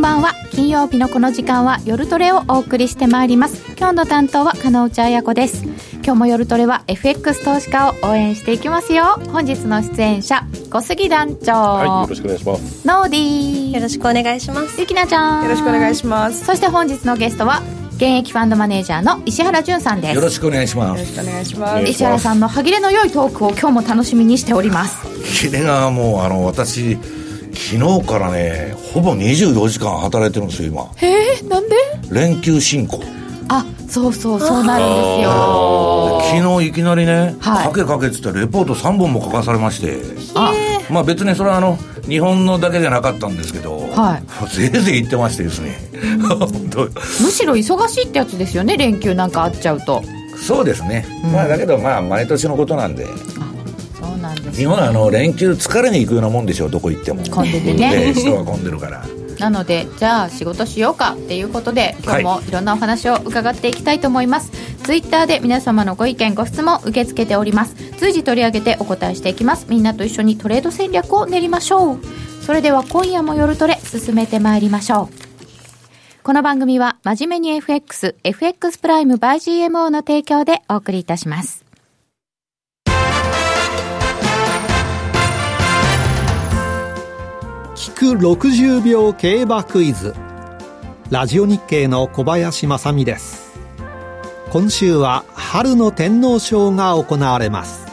んばんは。金曜日のこの時間は夜トレをお送りしてまいります。今日の担当は加納内彩子です。今日も夜トレは FX 投資家を応援していきますよ。本日の出演者小杉団長。はいよろしくお願いします。ノーディー。よろしくお願いします。ゆきなちゃん。よろしくお願いします。そして本日のゲストは現役ファンドマネージャーの石原潤さんです。よろしくお願いしまよろしすくお願いします。石原さんの歯切れの良いトークを今日も楽しみにしております。キレがもうあの私昨日からねほぼ24時間働いてるんですよ今。えー、なんで？連休進行。あそうそうそうなるんですよ。昨日いきなりね、はい。かけかけっつってレポート3本も書かされまして。あまあ別にそれはあの日本のだけじゃなかったんですけど、はい。ぜいぜい言ってましてですね。むしろ忙しいってやつですよね連休なんかあっちゃうと。そうですね、まあだけどまあ毎年のことなんで日本はあの連休疲れに行くようなもんでしょどこ行っても。混んでてね。で人が混んでるから。なのでじゃあ仕事しようかっていうことで今日もいろんなお話を伺っていきたいと思います、ツイッターで皆様のご意見ご質問受け付けております。随時取り上げてお答えしていきます。みんなと一緒にトレード戦略を練りましょう。それでは今夜も夜トレ進めてまいりましょう。この番組は真面目に FX、FX プライム by GMO の提供でお送りいたします。聞く60秒競馬クイズラジオ日経の小林正美です。今週は春の天皇賞が行われます。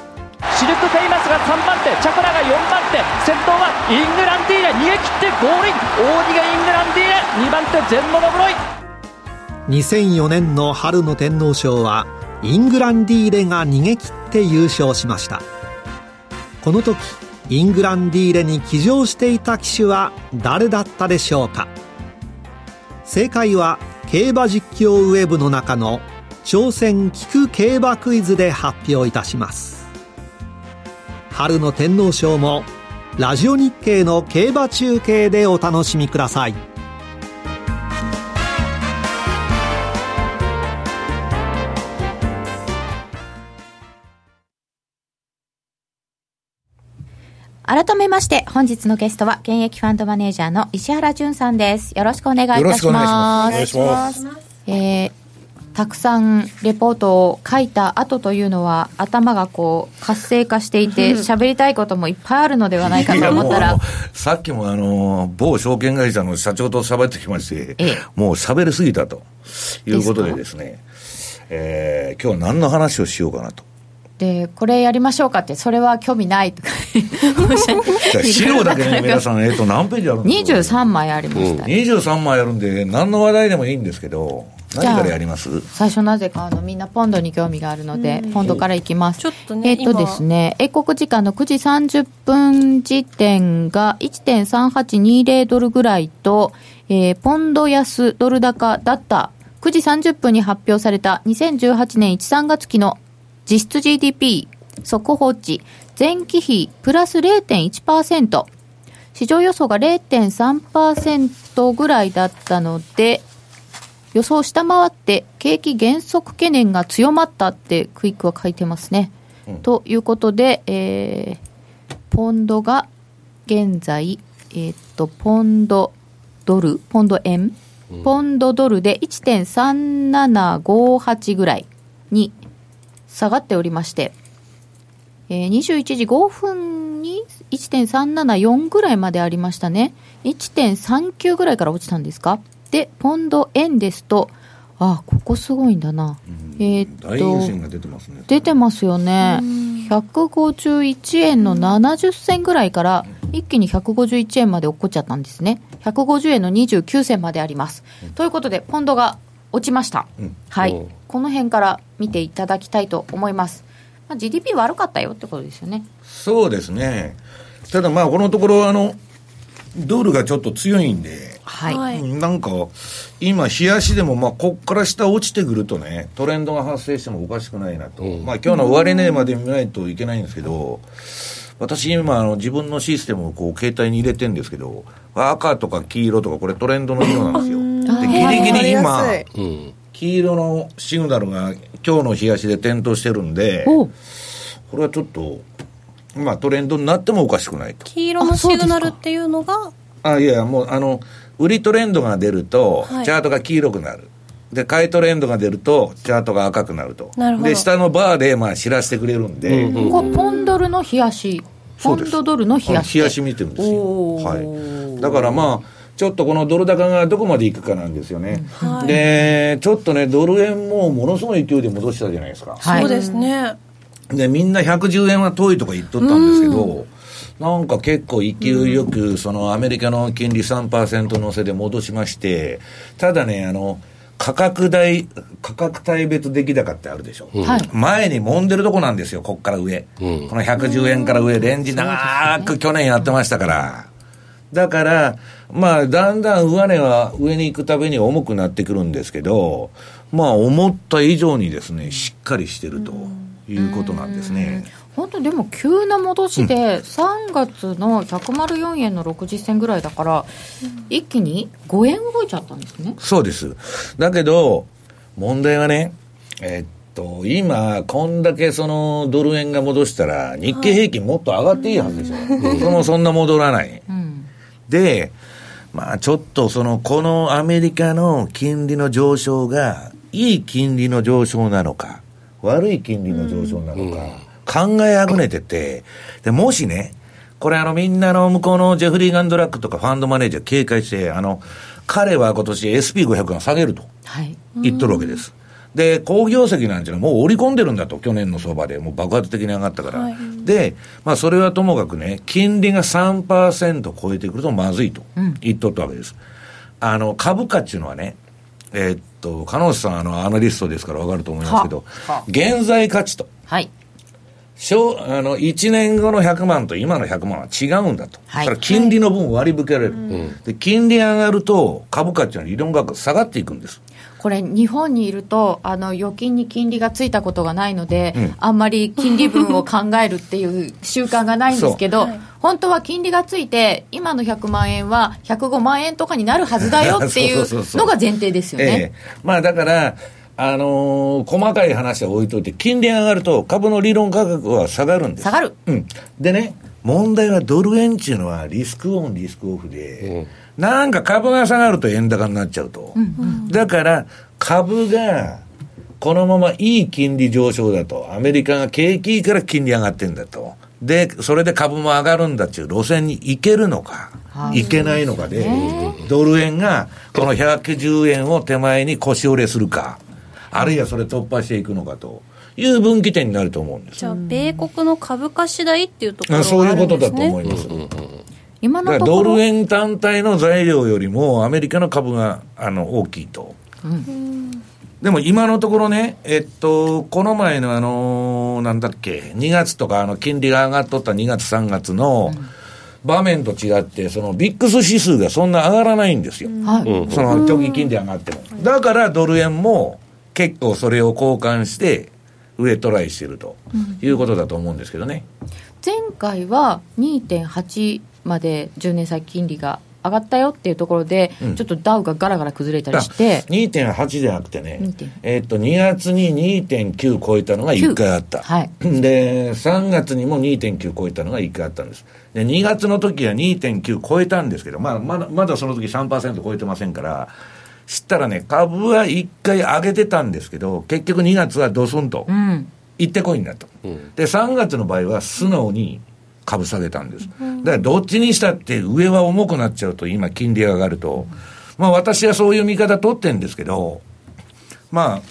シルク・フェイマスが3番手チャコラが4番手先頭はイングランディーレ逃げ切ってゴールイン。大逃げイングランディーレ2番手ゼンモノブロイ2004年の春の天皇賞はイングランディーレが逃げ切って優勝しました。この時イングランディーレに騎乗していた騎手は誰だったでしょうか？正解は競馬実況ウェブの中の挑戦聞く競馬クイズで発表いたします。春の天皇賞もラジオ日経の競馬中継でお楽しみください。改めまして本日のゲストは現役ファンドマネージャーの石原潤さんです。よろしくお願いいたしよろしくお願ますいします。お願いします。えーたくさんレポートを書いた後というのは頭がこう活性化していて喋りたいこともいっぱいあるのではないかと思ったら。さっきもあの某証券会社の社長と喋ってきまして、ええ。もう喋りすぎたということでですね。えー今日は何の話をしようかなとでこれやりましょうかってそれは興味ないとか 資料だけね皆さん、えっと何ページあるんですか23枚ありました、23枚あるんで何の話題でもいいんですけど何からやります？最初なぜかあのみんなポンドに興味があるので、ポンドからいきます。ちょっとねえっ、とですね、英国時間の9時30分時点が1.3820ドルぐらいと、えーポンド安ドル高だった9時30分に発表された2018年1、3月期の実質 GDP 速報値前期比プラス0.1%市場予想が0.3%ぐらいだったので予想を下回って景気減速懸念が強まったってクイックは書いてますね。ということで、えーポンドが現在、えーっとポンドドルポンド円、ポンドドルで1.3758ぐらいに下がっておりまして、えー21時5分に1.374ぐらいまでありましたね。1.39ぐらいから落ちたんですか？で、ポンド円ですと、あ、ここすごいんだな。えーっ大優先と、が出てますね出てますよね。151円の70銭ぐらいから、一気に151円まで落っこっちゃったんですね。150円の29銭まであります。ということで、ポンドが落ちました。うんはいうん。この辺から見ていただきたいと思います。まあ、GDP 悪かったよってことですよね。そうですねただまあこのところあのドルがちょっと強いんではい。はいなんか今冷やしでもまあこっから下落ちてくるとねトレンドが発生してもおかしくないなと、うんまあ今日の終値まで見ないといけないんですけど私今あの自分のシステムをこう携帯に入れてるんですけど赤とか黄色とかこれトレンドの色なんですよでギリギリ今うん。黄色のシグナルが今日の冷やしで点灯してるんでこれはちょっとまあトレンドになってもおかしくないと。黄色のシグナルっていうのが？あ、いや、もう、あの、売りトレンドが出ると、はい。チャートが黄色くなる。で、買いトレンドが出ると、チャートが赤くなると。なるほど。で、下のバーで、まあ、知らせてくれるんで、こうポンドルの冷やしポンドドルの冷やし冷やし見てるんですよ。はい。だからまあ、ちょっとこのドル高がどこまでいくかなんですよね。はいで、ちょっとね、ドル円もものすごい勢いで戻したじゃないですか。はいそうですね。で、みんな110円は遠いとか言っとったんですけど、なんか結構勢いよく、そのアメリカの金利3%乗せで戻しまして、ただね、あの、価格帯、価格帯別出来高ってあるでしょ。はい前に揉んでるとこなんですよ、こっから上。この110円から上、レンジ長く去年やってましたから。だから、まあ、だんだん上値は上に行くたびに重くなってくるんですけど、まあ、思った以上にですね、しっかりしてるということなんですね。本当でも急な戻しで3月の104円の60銭ぐらいだから一気に5円動いちゃったんですねそうです。だけど、問題はね、えっと、今、こんだけそのドル円が戻したら、日経平均もっと上がっていいはずでしょ。そのそんな戻らない。うんで、まあちょっとその、このアメリカの金利の上昇が、いい金利の上昇なのか、悪い金利の上昇なのか、考えあぐねてて、で、もしね、これあのみんなの向こうのジェフリー・ガンドラックとかファンドマネージャー警戒して、あの、彼は今年 SP500 が下げるとはい言っとるわけです。で、好業績なんていうのはもう織り込んでるんだと、去年の相場で、もう爆発的に上がったから。はい。で、まあそれはともかくね、金利が3%超えてくるとまずいと言っとったわけです。あの、株価っていうのはね、えーっと、加納さん、あの、アナリストですからわかると思いますけど現在価値と、はい。小あの1年後の100万と今の100万は違うんだと、はい。それは金利の分割り引けられる、で、金利上がると、株価っていうのは理論価格下がっていくんです。これ日本にいるとあの預金に金利がついたことがないので、うんあんまり金利分を考えるっていう習慣がないんですけど、はい本当は金利がついて今の100万円は105万円とかになるはずだよ っていそうのが前提ですよね。ええまあだから、あのー細かい話は置いといて、金利が上がると株の理論価格は下がるんです。下がるうん。でね、問題はドル円っていうのはリスクオン、リスクオフで、なんか株が下がると円高になっちゃうと。だから、株が、このままいい金利上昇だと、アメリカが景気いいから金利上がってんだと。で、それで株も上がるんだっていう路線に行けるのか、はい。いけないのかで、ドル円がこの110円を手前に腰折れするか、あるいはそれ突破していくのかと。いう分岐点になると思うんです。じゃあ、米国の株価次第っていうところあそういうことだ。と思います。今だからのところドル円単体の材料よりもアメリカの株があの大きいと。でも今のところね、えっと、この前のあのーなんだっけ、2月とかあの金利が上がっとった2月3月の場面と違って、そのビックス指数がそんな上がらないんですよ。はいその長期金利上がっても。だからドル円も結構それを交換して上トライしてるということだと思うんですけどね。前回は2.8まで10年債金利が上がったよっていうところで、うん。ちょっとダウがガラガラ崩れたりして、2.8じゃなくてね。2.8、えっと、2月に2.9超えたのが1回あった。はい。で、3月にも2.9超えたのが1回あったんです。で、2月の時は2.9超えたんですけど、まあ、まだ、まだその時3%超えてませんから、知ったらね、株は1回上げてたんですけど、結局2月はドスンとう、ん、行ってこいになった。で、3月の場合は素直に株下げたんです。だからどっちにしたって上は重くなっちゃうと、今金利が上がると。まあ私はそういう見方取ってんですけど、まあ、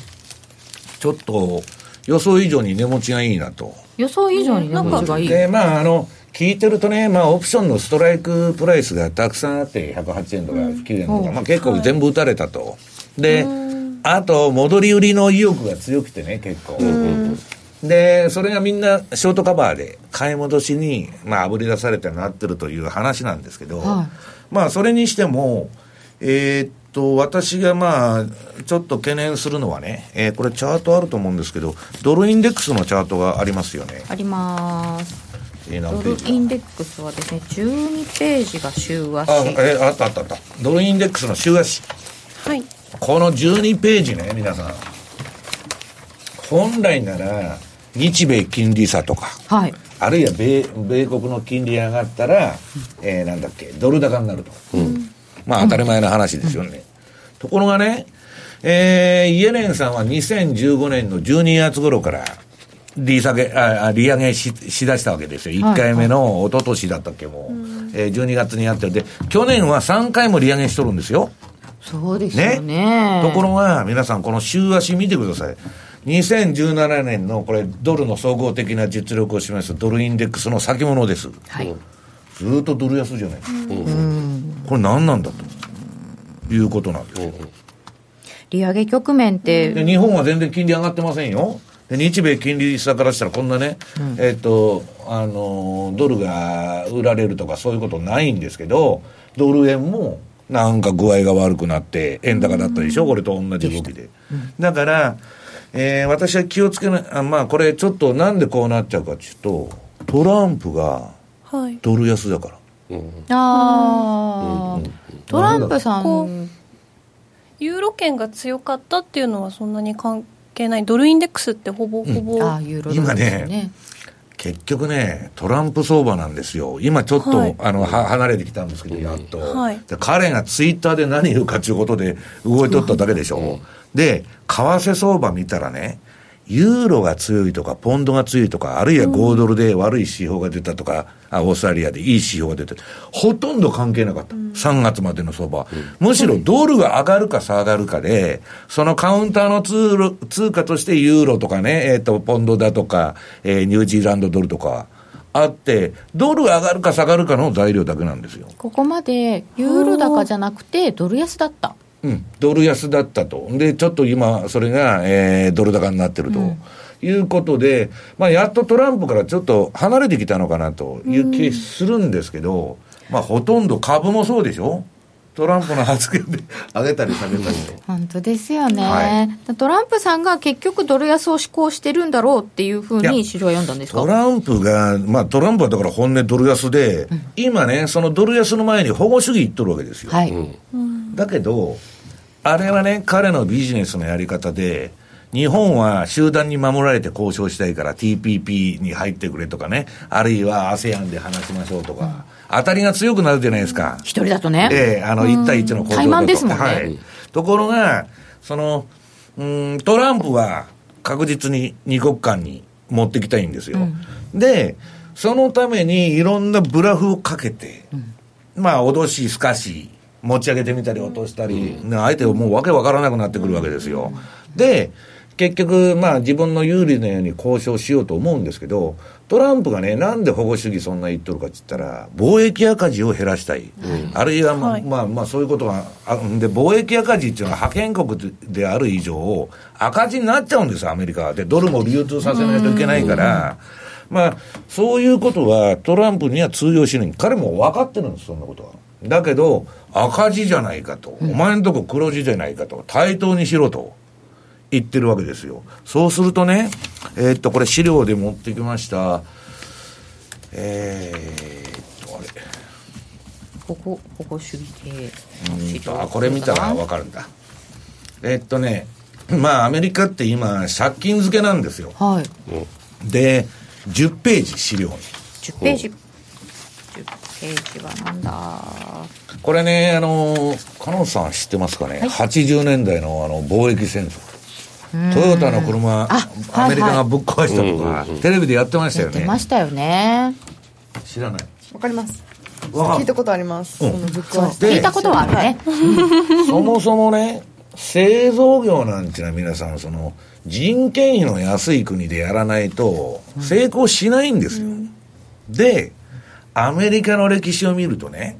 ちょっと予想以上に値持ちがいいなと。予想以上に値持ちがいい。で、まああの、聞いてるとね、まあオプションのストライクプライスがたくさんあって、108円とか9円とか、まあ結構全部打たれたと。で、あと、戻り売りの意欲が強くてね、結構。で、それがみんなショートカバーで買い戻しに、まあ、あぶり出されてなってるという話なんですけど、はいまあ、それにしても、えーっと、私がまあ、ちょっと懸念するのはね、えーこれチャートあると思うんですけど、ドルインデックスのチャートがありますよね。あります。えードルインデックスはですね、12ページが週足。あ、えーあったあったあった。ドルインデックスの週足。はい。この12ページね、皆さん。本来なら、日米金利差とか、はい。あるいは米米国の金利上がったら、えー、なんだっけ、ドル高になると。まあ当たり前の話ですよね。ところがね、えー、イエレンさんは2015年の12月頃から、利下げ、あ利上げししだしたわけですよ。1回目の一昨年だったっけ、もう。えー、12月にやってて、去年は3回も利上げしとるんですよ。そうですよね。ところが、皆さん、この週足見てください。2017年のこれ、ドルの総合的な実力を示すドルインデックスの先物です。はい。ずっとドル安じゃないですか。これ何なんだということなんですよ。利上げ局面って、で日本は全然金利上がってませんよ。で日米金利差からしたらこんなね、えっ、と、あのードルが売られるとかそういうことないんですけど、ドル円もなんか具合が悪くなって、円高だったでしょ、これと同じ動きで。だから、えー私は気をつけない、あまあこれちょっとなんでこうなっちゃうかっていうと、トランプがはい。ドル安だから。ああ、トランプさこん、ユーロ圏が強かったっていうのはそんなに関係ない。ドルインデックスってほぼほぼ。ああ、ユーロドルですよね。結局ね、トランプ相場なんですよ。今ちょっと、はいあの、は離れてきたんですけど、やっと。はいで彼がツイッターで何言うかということで動いとっただけでしょ。で、為替相場見たらね、ユーロが強いとか、ポンドが強いとか、あるいは5ドルで悪い指標が出たとか、あオーストラリアでいい指標が出て、ほとんど関係なかった。3月までの相場は。むしろドルが上がるか下がるかで、そのカウンターの通路通貨としてユーロとかね、えっ、と、ポンドだとか、えーニュージーランドドルとか、あって、ドル上がるか下がるかの材料だけなんですよ。ここまでユーロ高じゃなくてドル安だった。うん、ドル安だったと。で、ちょっと今、それが、えードル高になってると。いうことで、まあ、やっとトランプからちょっと離れてきたのかなという気するんですけど、まあ、ほとんど株もそうでしょ？トランプの発言で 上げたり下げたりと。本当ですよね、はトランプさんが結局ドル安を志向してるんだろうっていうふうに市場は読んだんですか？トランプが、まあ、トランプはだから本音ドル安で、今ね、そのドル安の前に保護主義言っとるわけですよ。はい、だけど、あれはね、彼のビジネスのやり方で、日本は集団に守られて交渉したいから TPP に入ってくれとかね、あるいは ASEAN で話しましょうとか、当たりが強くなるじゃないですか。一人だとね、ええあの、1対1の交渉だと。怠慢ですもんね。はい。ところが、その、うん、トランプは確実に二国間に持ってきたいんですよ。で、そのためにいろんなブラフをかけて、まあ、脅し、すかし、持ち上げてみたり落としたり、ね相手をもうわけわからなくなってくるわけですよ。で、結局、まあ自分の有利なように交渉しようと思うんですけど、トランプがね、なんで保護主義そんな言っとるかって言ったら、貿易赤字を減らしたい。あるいは、まあ、はいまあ、まあ、そういうことが、あで、貿易赤字っていうのは覇権国である以上、赤字になっちゃうんですよ、アメリカは。で、ドルも流通させないといけないから、まあ、そういうことはトランプには通用しない。彼も分かってるんです、そんなことは。だけど、赤字じゃないかと。お前んとこ黒字じゃないかと。対等にしろと。言ってるわけですよ。そうするとね、えーっと、これ資料で持ってきました。えーっと、あれ。保護保護主義系のうんとあこれ見たらわかるんだえっとねまあアメリカって今借金付けなんですよはいで10ページ資料に10ページ10ページはなんだ？これねあの加納さん知ってますかね、80年代のあの貿易戦争。トヨタの車あアメリカがぶっ壊したとか、テレビでやってましたやってよねましたよね。知らない。わかります。聞いたことあります、うん。そのぶっ壊しで聞いたことはあるね、そもそもね、製造業なんていうのは皆さん、その、人件費の安い国でやらないと、成功しないんですよ。で、アメリカの歴史を見るとね、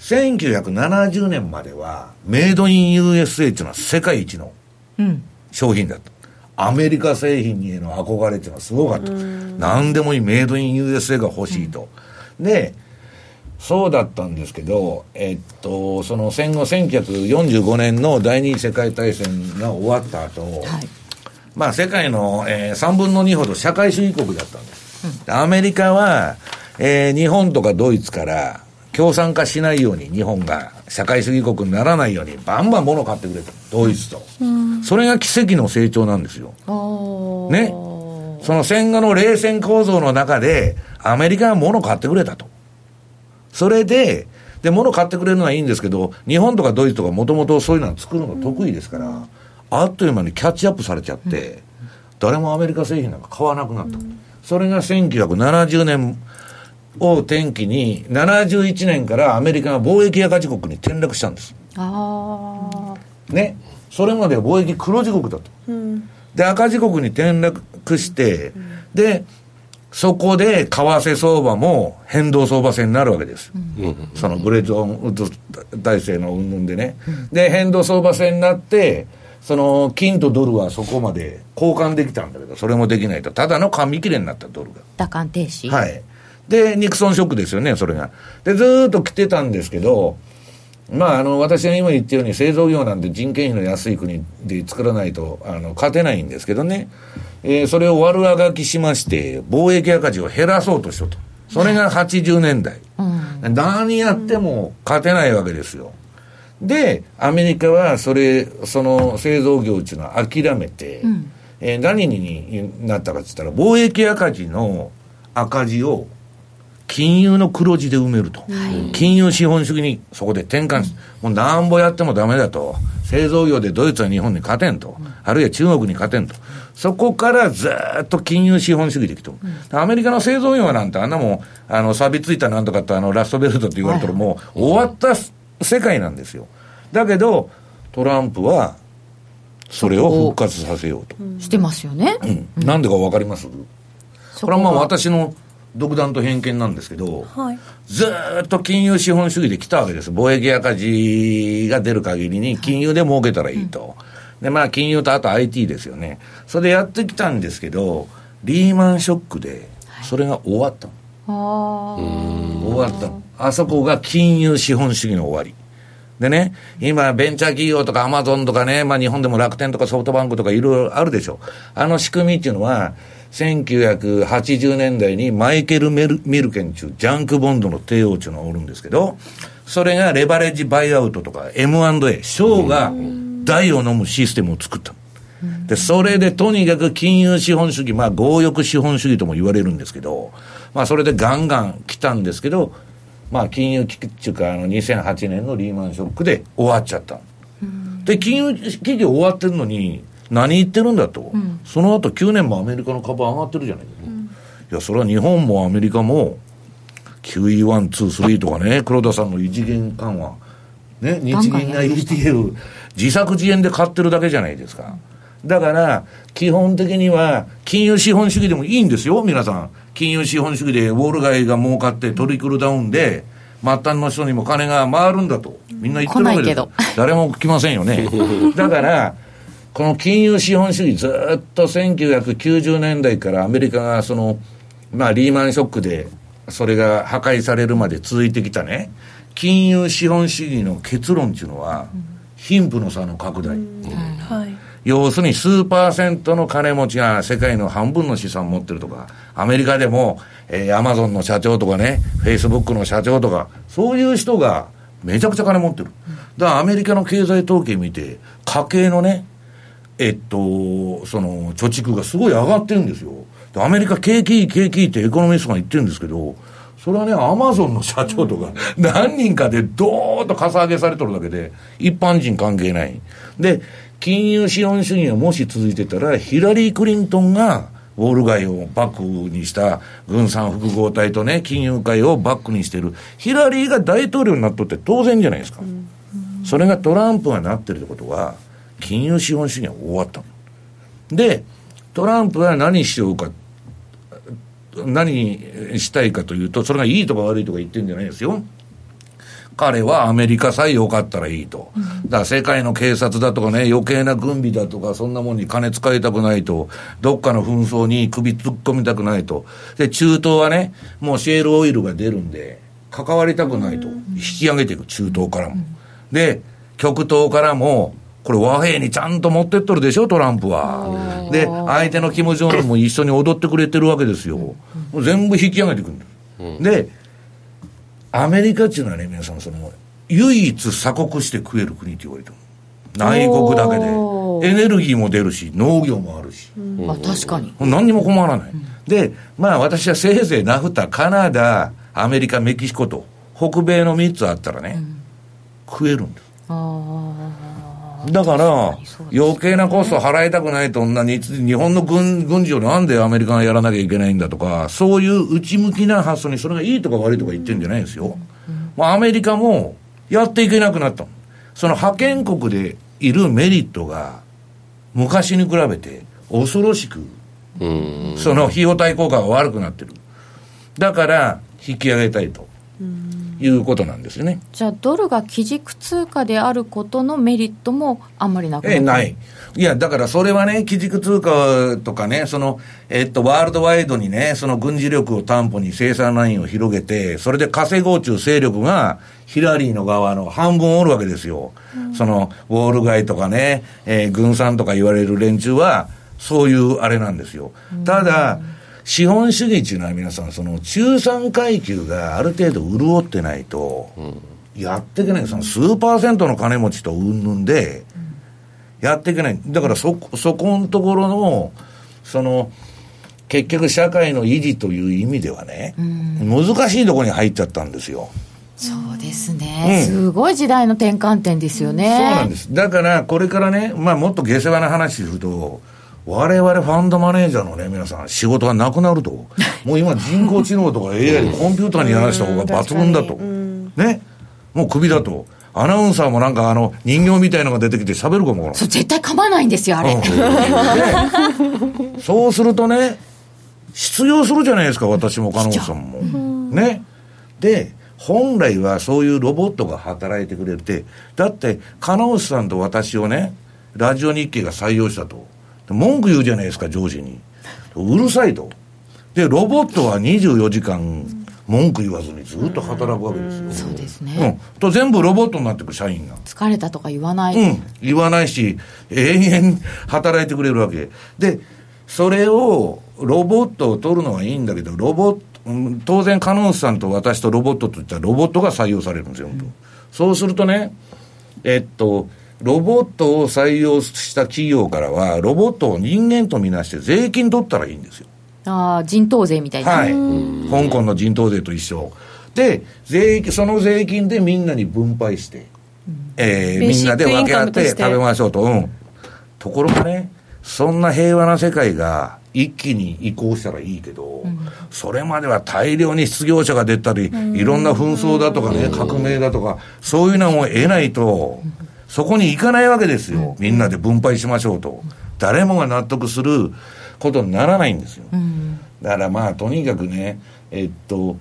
1970年までは、メイドイン USA っていうのは世界一のうん商品だった。アメリカ製品への憧れっていうのはすごかった。何でもいいメイドイン USA が欲しいと。で、そうだったんですけど、えっと、その戦後1945年の第二次世界大戦が終わった後、はいまあ世界の、えー3分の2ほど社会主義国だったんです。でアメリカは、えー日本とかドイツから共産化しないように日本が社会主義国にならないようにバンバン物買ってくれた。ドイツと。それが奇跡の成長なんですよ。ねその戦後の冷戦構造の中で、アメリカが物を買ってくれたと。それで、で、物買ってくれるのはいいんですけど、日本とかドイツとかもともとそういうの作るの得意ですから、あっという間にキャッチアップされちゃって、誰もアメリカ製品なんか買わなくなった。それが1970年を転機に、71年からアメリカが貿易赤字国に転落したんです。あね。それまでは貿易黒字国だと。うん、で、赤字国に転落して、うん、で、そこで為替相場も変動相場制になるわけです。うん、そのグレートウッド体制の云々でね。で、変動相場制になって、その金とドルはそこまで交換できたんだけど、それもできないと、ただの紙切れになったドルが。打艦停止はい。で、ニクソンショックですよね、それが。で、ずっと来てたんですけど、まあ、あの、私が今言ったように製造業なんて人件費の安い国で作らないと、あの、勝てないんですけどね。えー、それを悪あがきしまして、貿易赤字を減らそうとしたと。それが80年代。うん、何やっても勝てないわけですよ。で、アメリカはそれ、その製造業っていうのは諦めて、うん、えー、何になったかって言ったら、貿易赤字の赤字を金融の黒字で埋めると、はい、金融資本主義にそこで転換し、もうなんぼやってもダメだと、製造業でドイツは日本に勝てんと、あるいは中国に勝てんと、そこからずっと金融資本主義できと、うん、アメリカの製造業なんてあんなもん、あの、錆びついたなんとかってあの、ラストベルトって言われたらもう終わった世界なんですよ。だけど、トランプは、それを復活させようと。してますよね。うん。なんでかわかります？これはまあ私の独断と偏見なんですけど、はい、ずっと金融資本主義で来たわけです。貿易赤字が出る限りに金融で儲けたらいいと。はい、で、まあ金融とあと IT ですよね。それでやってきたんですけど、リーマンショックで、それが終わったの。はい、終わったの。あそこが金融資本主義の終わり。でね、今、ベンチャー企業とかアマゾンとかね、まあ日本でも楽天とかソフトバンクとかいろいろあるでしょ。あの仕組みっていうのは、1980年代にマイケル・メルミルケン中、ジャンクボンドの帝王っていうのがおるんですけど、それがレバレッジバイアウトとか M&A、ショーが大を飲むシステムを作った。で、それでとにかく金融資本主義、まあ強欲資本主義とも言われるんですけど、まあそれでガンガン来たんですけど、まあ金融危機っていうか、あの2008年のリーマンショックで終わっちゃった。で、金融危機終わってるのに、何言ってるんだと、うん、その後9年もアメリカの株上がってるじゃないうん、いや、それは日本もアメリカも QE1、2、3とかね、黒田さんの異次元緩和、ね、日銀が ETF、自作自演で買ってるだけじゃないですか。だから、基本的には、金融資本主義でもいいんですよ、皆さん。金融資本主義でウォール街が儲かってトリクルダウンで、末端の人にも金が回るんだと。みんな言ってるわけです誰も来ませんよね。だから、この金融資本主義、ずっと1990年代からアメリカがその、まあ、リーマンショックで、それが破壊されるまで続いてきたね、金融資本主義の結論っていうのは、貧富の差の拡大。要するに数パーセントの金持ちが世界の半分の資産を持ってるとか、アメリカでも、えー、アマゾンの社長とかね、フェイスブックの社長とか、そういう人がめちゃくちゃ金持ってる。だからアメリカの経済統計見て、家計のね、えっと、その、貯蓄がすごい上がってるんですよ。アメリカ景気いい景気いいってエコノミストが言ってるんですけど、それはね、アマゾンの社長とか、何人かでどーっとかさ上げされとるだけで、一般人関係ない。で、金融資本主義がもし続いてたら、ヒラリー・クリントンが、ウォール街をバックにした軍産複合体とね、金融界をバックにしてる。ヒラリーが大統領になっとって当然じゃないですか。それがトランプがなってるってことは、金融資本主義は終わったで、トランプは何しようか、何したいかというと、それがいいとか悪いとか言ってるんじゃないですよ。彼はアメリカさえ良かったらいいと。だから世界の警察だとかね、余計な軍備だとか、そんなもんに金使いたくないと。どっかの紛争に首突っ込みたくないと。で、中東はね、もうシェールオイルが出るんで、関わりたくないと。引き上げていく、中東からも。で、極東からも、これ和平にちゃんと持ってっとるでしょ、トランプは。で、相手のキム・ジョンウンも一緒に踊ってくれてるわけですよ。もう全部引き上げてくるんです。で、アメリカっていうのはね、皆さん、その、唯一鎖国して食える国って言われてる。内国だけで。エネルギーも出るし農業もあるし、あ確かに。何にも困らない、でまあ私はせいぜいナフタカナダアメリカメキシコと北米の3つあったらね、食えるんですあだから余計なコスト払いたくないとなに日本の軍軍事をなんでアメリカがやらなきゃいけないんだとかそういう内向きな発想にそれがいいとか悪いとか言ってるんじゃないんですよ、まあ、アメリカもやっていけなくなった。のその覇権国でいるメリットが昔に比べて恐ろしくうん。その費用対効果が悪くなってる。だから引き上げたいということなんですよねじゃあドルが基軸通貨であることのメリットもあんまりなくなえ、ない。いや、だからそれはね、基軸通貨とかね、その、えっと、ワールドワイドにね、その軍事力を担保に生産ラインを広げて、それで稼ごう中勢力が、ヒラリーの側の半分おるわけですよ。その、ウォール街とかね、えー軍産とか言われる連中は、そういうあれなんですよ。ただ、資本主義っていうのは皆さん、その中産階級がある程度潤ってないと、やっていけない。その数パーセントの金持ちとうんぬんで、やっていけない。だからそ、そこのところの、その、結局社会の維持という意味ではね、難しいところに入っちゃったんですよ。そうですね、うんすごい時代の転換点ですよね、そうなんです。だから、これからね、まあもっと下世話な話すると、我々ファンドマネージャーのね、皆さん、仕事がなくなると。もう今人工知能とか AI でコンピューターにやらした方が抜群だと。ね。もうクビだと。アナウンサーもなんかあの、人形みたいのが出てきて喋るかもそう絶対構わないんですよあれ、で そうするとね、失業するじゃないですか、私も金本さんも。ね。で、本来はそういうロボットが働いてくれて、だって、金本さんと私をね、ラジオ日経が採用したと。で文句言うじゃないですか、上司に。うるさいと。で、ロボットは24時間文句言わずにずっと働くわけですよ。そうですうね、ん。と全部ロボットになってく社員が。疲れたとか言わない、うん、言わないし、永遠働いてくれるわけ。で、それを、ロボットを取るのはいいんだけど、ロボット、うん当然、カノンさんと私とロボットといったら、ロボットが採用されるんですよ、そうするとね、えっと、ロボットを採用した企業からは、ロボットを人間とみなして税金取ったらいいんですよ。ああ人頭税みたいな、はい。香港の人頭税と一緒。で、税金、その税金でみんなに分配して、えーベーみんなで分け合って食べましょうと。うん。ところがね、そんな平和な世界が一気に移行したらいいけど、それまでは大量に失業者が出たり、いろんな紛争だとかね、革命だとか、そういうのも得ないと、そこに行かないわけですよ。みんなで分配しましょうと。誰もが納得することにならないんですよ。だからまあ、とにかくね、えっと、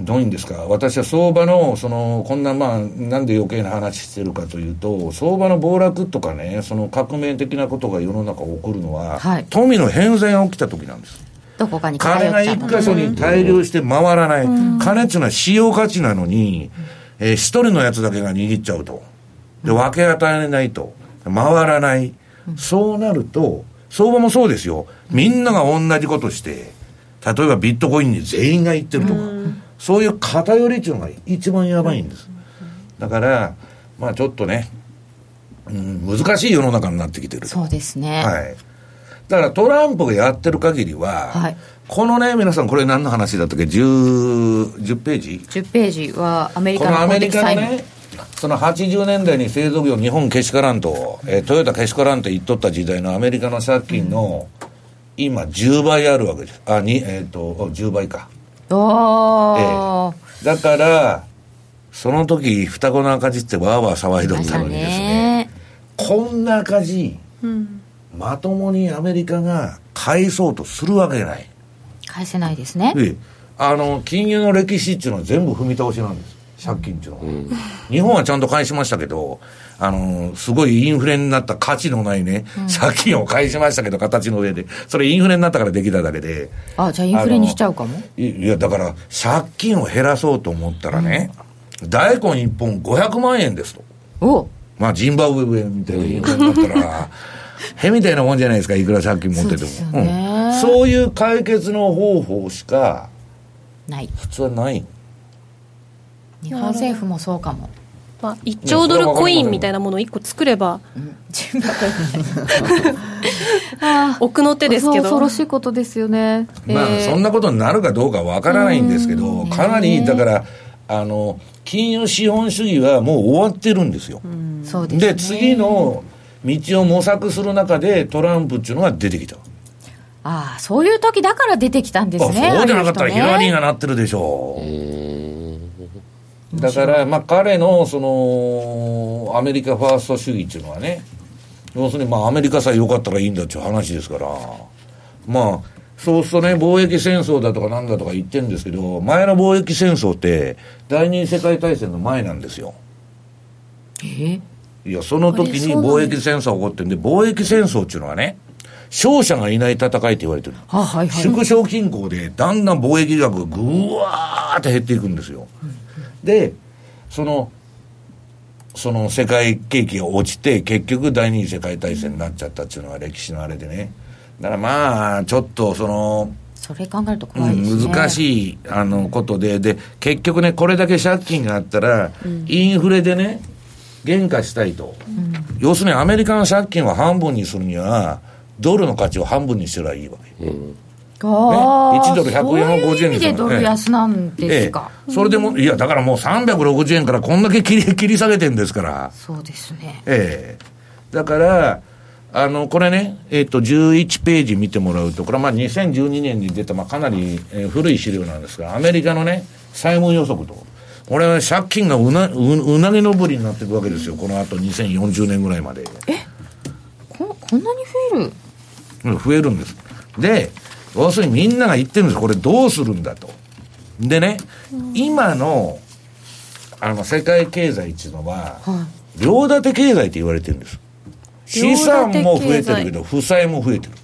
どういうんですか、私は相場の、その、こんなまあ、なんで余計な話してるかというと、相場の暴落とかね、その革命的なことが世の中起こるのは、はい富の偏在が起きた時なんです。どこかに金が一箇所に大量して回らない。金っていうのは使用価値なのに、えー一人のやつだけが握っちゃうと。で、分け与えないと。回らない。そうなると、相場もそうですよ。みんなが同じことして、例えばビットコインに全員が行ってるとか、そういう偏りっていうのが一番やばいんです。だから、まあちょっとね、うん、難しい世の中になってきてると。そうですね、はい。だからトランプがやってる限りは、はいこのね、皆さん、これ何の話だったっけ？10, 10ページ？10ページはアメリこカの公のアメリカのね、その80年代に製造業日本けしからんと、えートヨタけしからんって言っとった時代のアメリカの借金の、今10倍あるわけです。あ、に、えっ、と、10倍か。おー、だから、その時、双子の赤字ってわーわー騒いどったのにですね、こんな赤字、まともにアメリカが返そうとするわけない。返せないですね、で、あの、金融の歴史っていうのは全部踏み倒しなんです。借金っていうのは。日本はちゃんと返しましたけど、あの、すごいインフレになった価値のないね、借金を返しましたけど、形の上で。それインフレになったからできただけで。あじゃあインフレにしちゃうかも？いいや、だから、借金を減らそうと思ったらね、大根1本500万円ですと。おまあ、ジンバブエみたいな言い方になったら、へみたいなもんじゃないですか、いくら借金持ってても。そうですよねうんそういう解決の方法しか、ない普通はない。日本政府もそうかも。まあ、1兆ドルコインみたいなものを1個作れば、奥の手ですけど。恐ろしいことですよね、まあ、そんなことになるかどうかわからないんですけど、かなりだから、あの金融資本主義はもう終わってるんですよ。で次の道を模索する中で、トランプっていうのが出てきた。ああそういう時だから出てきたんですあねそうじゃなかったらヒラリーがなってるでしょう。だから、まあ、彼の、その、アメリカファースト主義っていうのはね、要するに、まあ、アメリカさえ良かったらいいんだっていう話ですから、まあ、そうするとね、貿易戦争だとかなんだとか言ってるんですけど、前の貿易戦争って、第二次世界大戦の前なんですよ。え？いや、その時に貿易戦争が起こってるんで、貿易戦争っていうのはね、勝者がいない戦いって言われてる。あはいはい縮小均衡でだんだん貿易額がぐわーって減っていくんですよ。で、その、その世界景気が落ちて、結局第二次世界大戦になっちゃったっていうのは歴史のあれでね。だからまあ、ちょっとその、それ考えると怖いですね、うん難しいあのことで、で、結局ね、これだけ借金があったら、インフレでね、減価したいと。要するにアメリカの借金を半分にするには、ドルの価値を半分にすればいいわけ。ああ1ドル100円を50円にそういう意味でドル安なんですか、ええ、それでも、いや、だからもう360円からこんだけ切り 切り下げてんですから。そうですねええ。だから、あの、これね、えっ、と、11ページ見てもらうと、これはまあ2012年に出た、まあかなり、えー古い資料なんですが、アメリカのね、債務予測と。これは借金がうな、ううなぎ登りになっていくわけですよ。この後2040年ぐらいまで。ここんなに増える？うん増えるんです。で、要するにみんなが言ってるんです。これどうするんだと。でね、今の、あの、世界経済っていうのは、両立て経済って言われてるんです。資産も増えてるけど、負債も増えてる。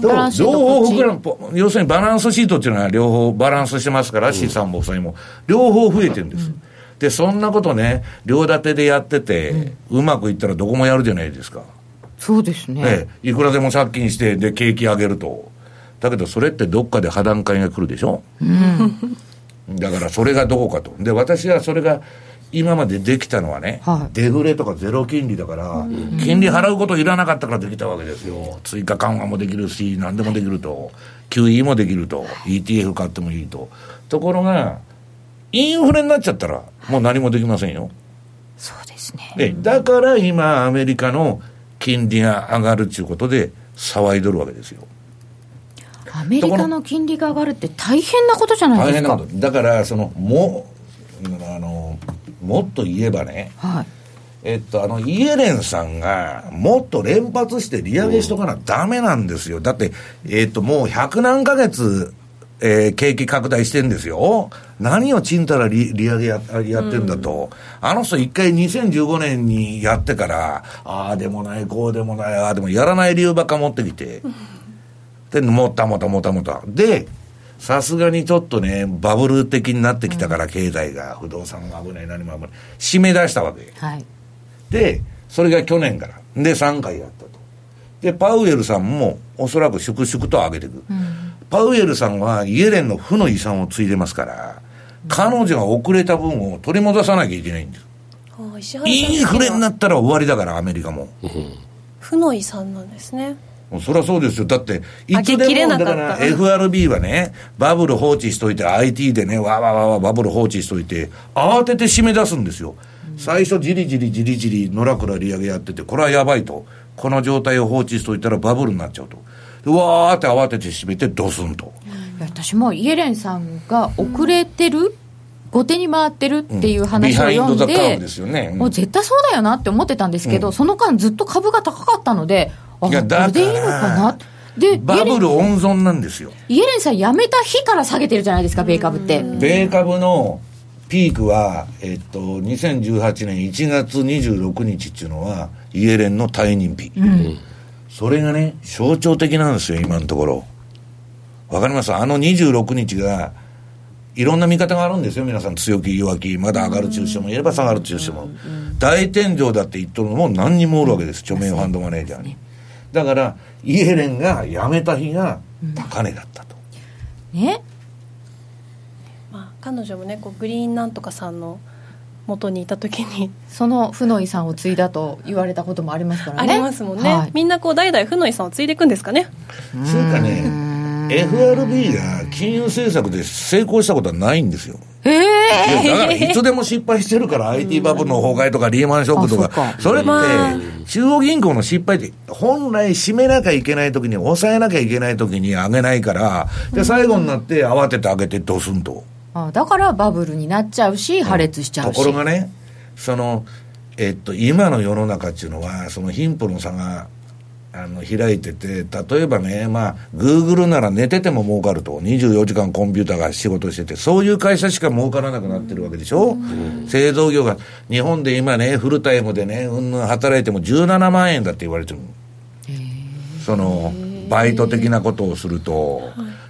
でもバランスシー両方膨らむ、要するにバランスシートっていうのは両方バランスしてますから、資産も負債も、両方増えてるんです。で、そんなことね、両立てでやってて、うまくいったらどこもやるじゃないですか。そうですね、ええ、いくらでも借金して、で、景気上げると。だけど、それってどっかで破談会が来るでしょ、だから、それがどこかと。で、私はそれが、今までできたのはね、はいデフレとかゼロ金利だから、金利払うこといらなかったからできたわけですよ。追加緩和もできるし、何でもできると。QE もできると。ETF 買ってもいいと。ところが、インフレになっちゃったら、もう何もできませんよ。そうですねで、だから今、アメリカの金利が上がるということで、騒いどるわけですよ。アメリカの金利が上がるって大変なことじゃない大ですか変なこと。だから、その、も、あの、もっと言えばね、はいえっと、あの、イエレンさんが、もっと連発して利上げしとかなダメなんですよ。だって、えっと、もう百何ヶ月、えー景気拡大してんですよ。何をちんたら利利上げややってんだと。あの人一回2015年にやってから、ああでもない、こうでもない、ああでもやらない理由ばっか持ってきて。で、もたもたもたもた。で、さすがにちょっとね、バブル的になってきたから、経済が、不動産が危ない、何も危ない。締め出したわけ。はいで、それが去年から。で、3回やったと。で、パウエルさんも、おそらく粛々と上げていく。パウエルさんは、イエレンの負の遺産を継いでますから、彼女が遅れた分を取り戻さなきゃいけないんです。あ石原さんインフレになったら終わりだから、アメリカも。負の遺産なんですねもうそりゃそうですよ。だって、いつでも、だから FRB はね、バブル放置しといて、IT でね、わーわーわーわーバブル放置しといて、慌てて締め出すんですよ。最初、じりじりじりじり、野良倉利上げやってて、これはやばいと。この状態を放置しといたらバブルになっちゃうと。でわーって慌てて締めて、ドスンと。いや私もイエレンさんが遅れてる、後手に回ってるっていう話を読んでカーブですよね。うんもう絶対そうだよなって思ってたんですけど、その間ずっと株が高かったのであこいやだかられでいいのかな？でバブル温存なんですよ。イエレンさん辞めた日から下げてるじゃないですか米株って米株のピークは、えっと、2018年1月26日っていうのは、イエレンの退任日。それがね、象徴的なんですよ、今のところ。わかります？あの26日が、いろんな見方があるんですよ、皆さん。強気、弱気、まだ上がる中小もいれば下がる中小も。大天井だって言っとるのも何人もおるわけです、著名ファンドマネージャーに。だから、イエレンが辞めた日が高値だったと。ね。まあ、彼女もねこうグリーンなんとかさんの元にいた時に。その負の遺産を継いだと言われたこともありますからね。ありますもんね、はい。みんなこう代々負の遺産を継いでいくんですかね。つうかね FRB が金融政策で成功したことはないんですよ。ええいやだからいつでも失敗してるから、IT バブルの崩壊とかリーマンショックとあか、そそれってまあ、中央銀行の失敗って、本来締めなきゃいけないときに、抑えなきゃいけないときに上げないから、で、最後になって慌てて上げてどうすんと。あだからバブルになっちゃうし破裂しちゃとうし、ころがね、その、えっと、今の世の中っていうのは、その貧富の差が、あの、開いてて、例えばね、まあ、グーグルなら寝てても儲かると。24時間コンピューターが仕事してて、そういう会社しか儲からなくなってるわけでしょ、製造業が、日本で今ね、フルタイムでね、うん働いても17万円だって言われてる。その、バイト的なことをすると。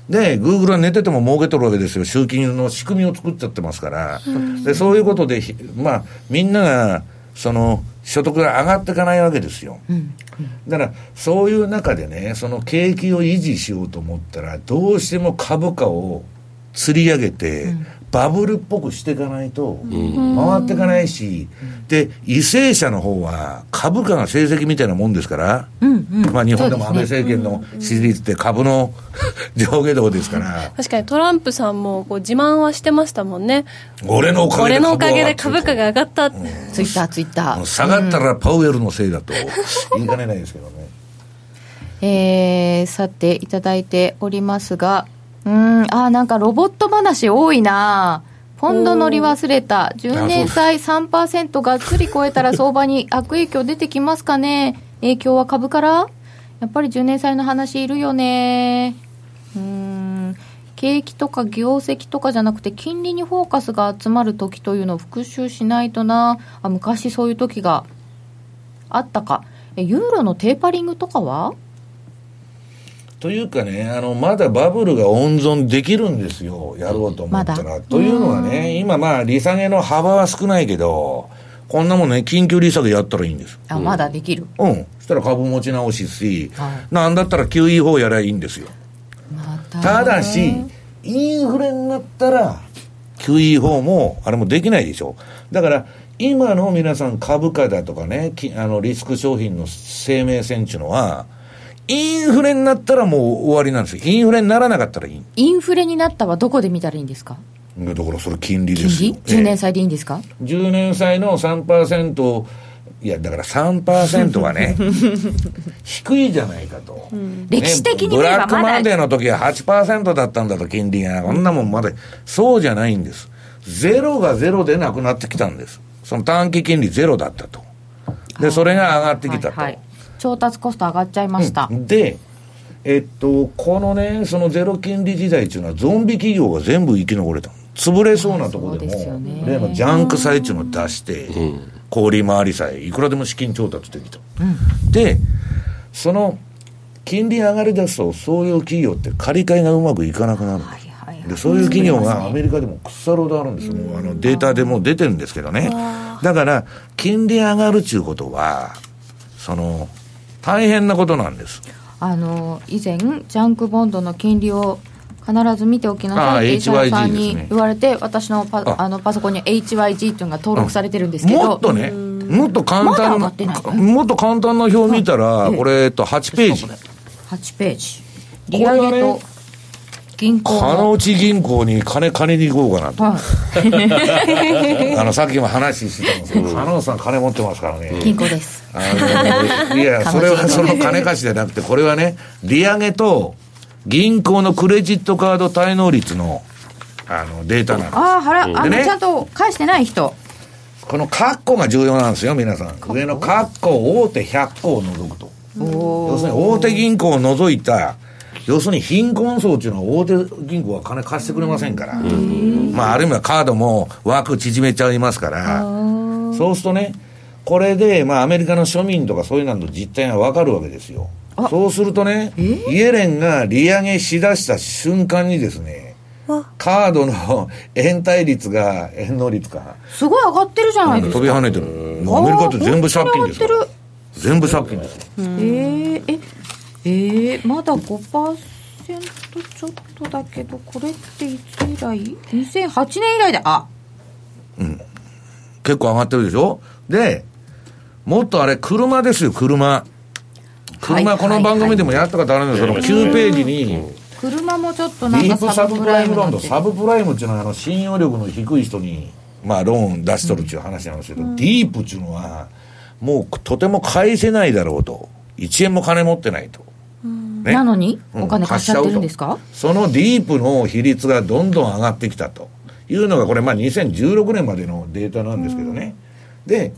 で、グーグルは寝てても儲けとるわけですよ。集金の仕組みを作っちゃってますから。で、そういうことで、ひまあ、みんなが、その、所得が上がっていかないわけですよ。だから、そういう中でね、その景気を維持しようと思ったら、どうしても株価を釣り上げて、バブルっぽくしていかないと、回っていかないし、で、為政者の方は、株価が成績みたいなもんですから、まあ日本でも安倍政権の支持率って株の 上下動ですから、確かにトランプさんもこう自慢はしてましたもんね。俺のおかげで俺のおかげで株株価が上がった、ツイッターツイッター。下がったらパウエルのせいだと言いかねないですけどね。えー、さていただいておりますがうーん。あーなんかロボット話多いな。ポンド乗り忘れた。10年債3%がっつり超えたら 相場に悪影響出てきますかね。影響は株から？やっぱり10年債の話いるよね。うーん。景気とか業績とかじゃなくて金利にフォーカスが集まる時というのを復習しないとな。あ昔そういう時があったか。えユーロのテーパリングとかは？というかね、あの、まだバブルが温存できるんですよ、やろうと思ったら。まだというのはね、今まあ、利下げの幅は少ないけど、こんなもんね、緊急利下げやったらいいんです。あ、まだできる？うん。そしたら株持ち直しし、はいなんだったら QE 法やりゃいいんですよ。またただし、インフレになったら、QE 法も、あれもできないでしょ。だから、今の皆さん株価だとかね、きあのリスク商品の生命線っていうのは、インフレになったらもう終わりなんですよ。インフレにならなかったらいい。インフレになったはどこで見たらいいんですか？だからそれ金利で金利？すよ。?10 年え債でいいんですか、え10年債の3%、いや、だから3%はね、低いじゃないかと。歴史的に見ブラックマンデーの時は8%だったんだと、金利が。こんなもんまだ、そうじゃないんです。ゼロがゼロでなくなってきたんです。その短期金利ゼロだったと。で、それが上がってきたと。はいはい調達コスト上がっちゃいました。で、えっと、このね、そのゼロ金利時代っていうのは、ゾンビ企業が全部生き残れたの。潰れそうなところでそうですよね。も、例のジャンク債っていうのを出して、氷回りさえ、いくらでも資金調達できた。で、その、金利上がり出すと、そういう企業って借り換えがうまくいかなくなる。んです。はいはいはい。でそういう企業がアメリカでも腐るほどあるんですうあのデータでもう出てるんですけどね、だから、金利上がるっていうことは、その大変なことなんです。あの以前、ジャンクボンドの金利を必ず見ておきなさいってあ石原さんにね。言われて、私のパああのパソコンに HYG っていうのが登録されてるんですけど、もっとね、もっと簡単ながってない、もっと簡単な表見たら、これ、えっと、8ページ。8ページ、利上げと銀行金の、内銀行に金借りに行こうかなと。はい あの、さっきも話してたんですけど、金内さん金持ってますからね。銀行です。あのいや、それはその金貸しじゃなくて、これはね、利上げと銀行のクレジットカード滞納率のあのデータなんです。ああ、腹、あの、でねちゃんと返してない人。このカッコが重要なんですよ、皆さん。上のカッコ、大手100個を除くと。要するに大手銀行を除いた、要するに貧困層っていうのは大手銀行は金貸してくれませんから。まあ、ある意味はカードも枠縮めちゃいますから。そうするとね、これで、まあ、アメリカの庶民とかそういうのの実態がわかるわけですよ。そうするとね、イエレンが利上げしだした瞬間にですね、カードの 円対率が、円能率か、すごい上がってるじゃないですか。飛び跳ねてる。アメリカって全部借金ですよ本当に上がって。全部借金ですよ。えー、え、えー、まだ5%ちょっとだけど、これっていつ以来 ?2008 年以来だ。あ、結構上がってるでしょ？で、もっとあれ、車ですよ、車。車、この番組でもやったことあるんですけど、9ページに、車もちょっとなんディープかサブプライムローンとサブプライムっていうのはあの信用力の低い人に、まあ、ローン出しとるっていう話なんですけど、ディープっていうのはもうとても返せないだろうと。1円も金持ってないと、ね。なのにうん。お金貸しちゃってるんですか、そのディープの比率がどんどん上がってきたと。いうのがこれまあ2016年までのデータなんですけどね、で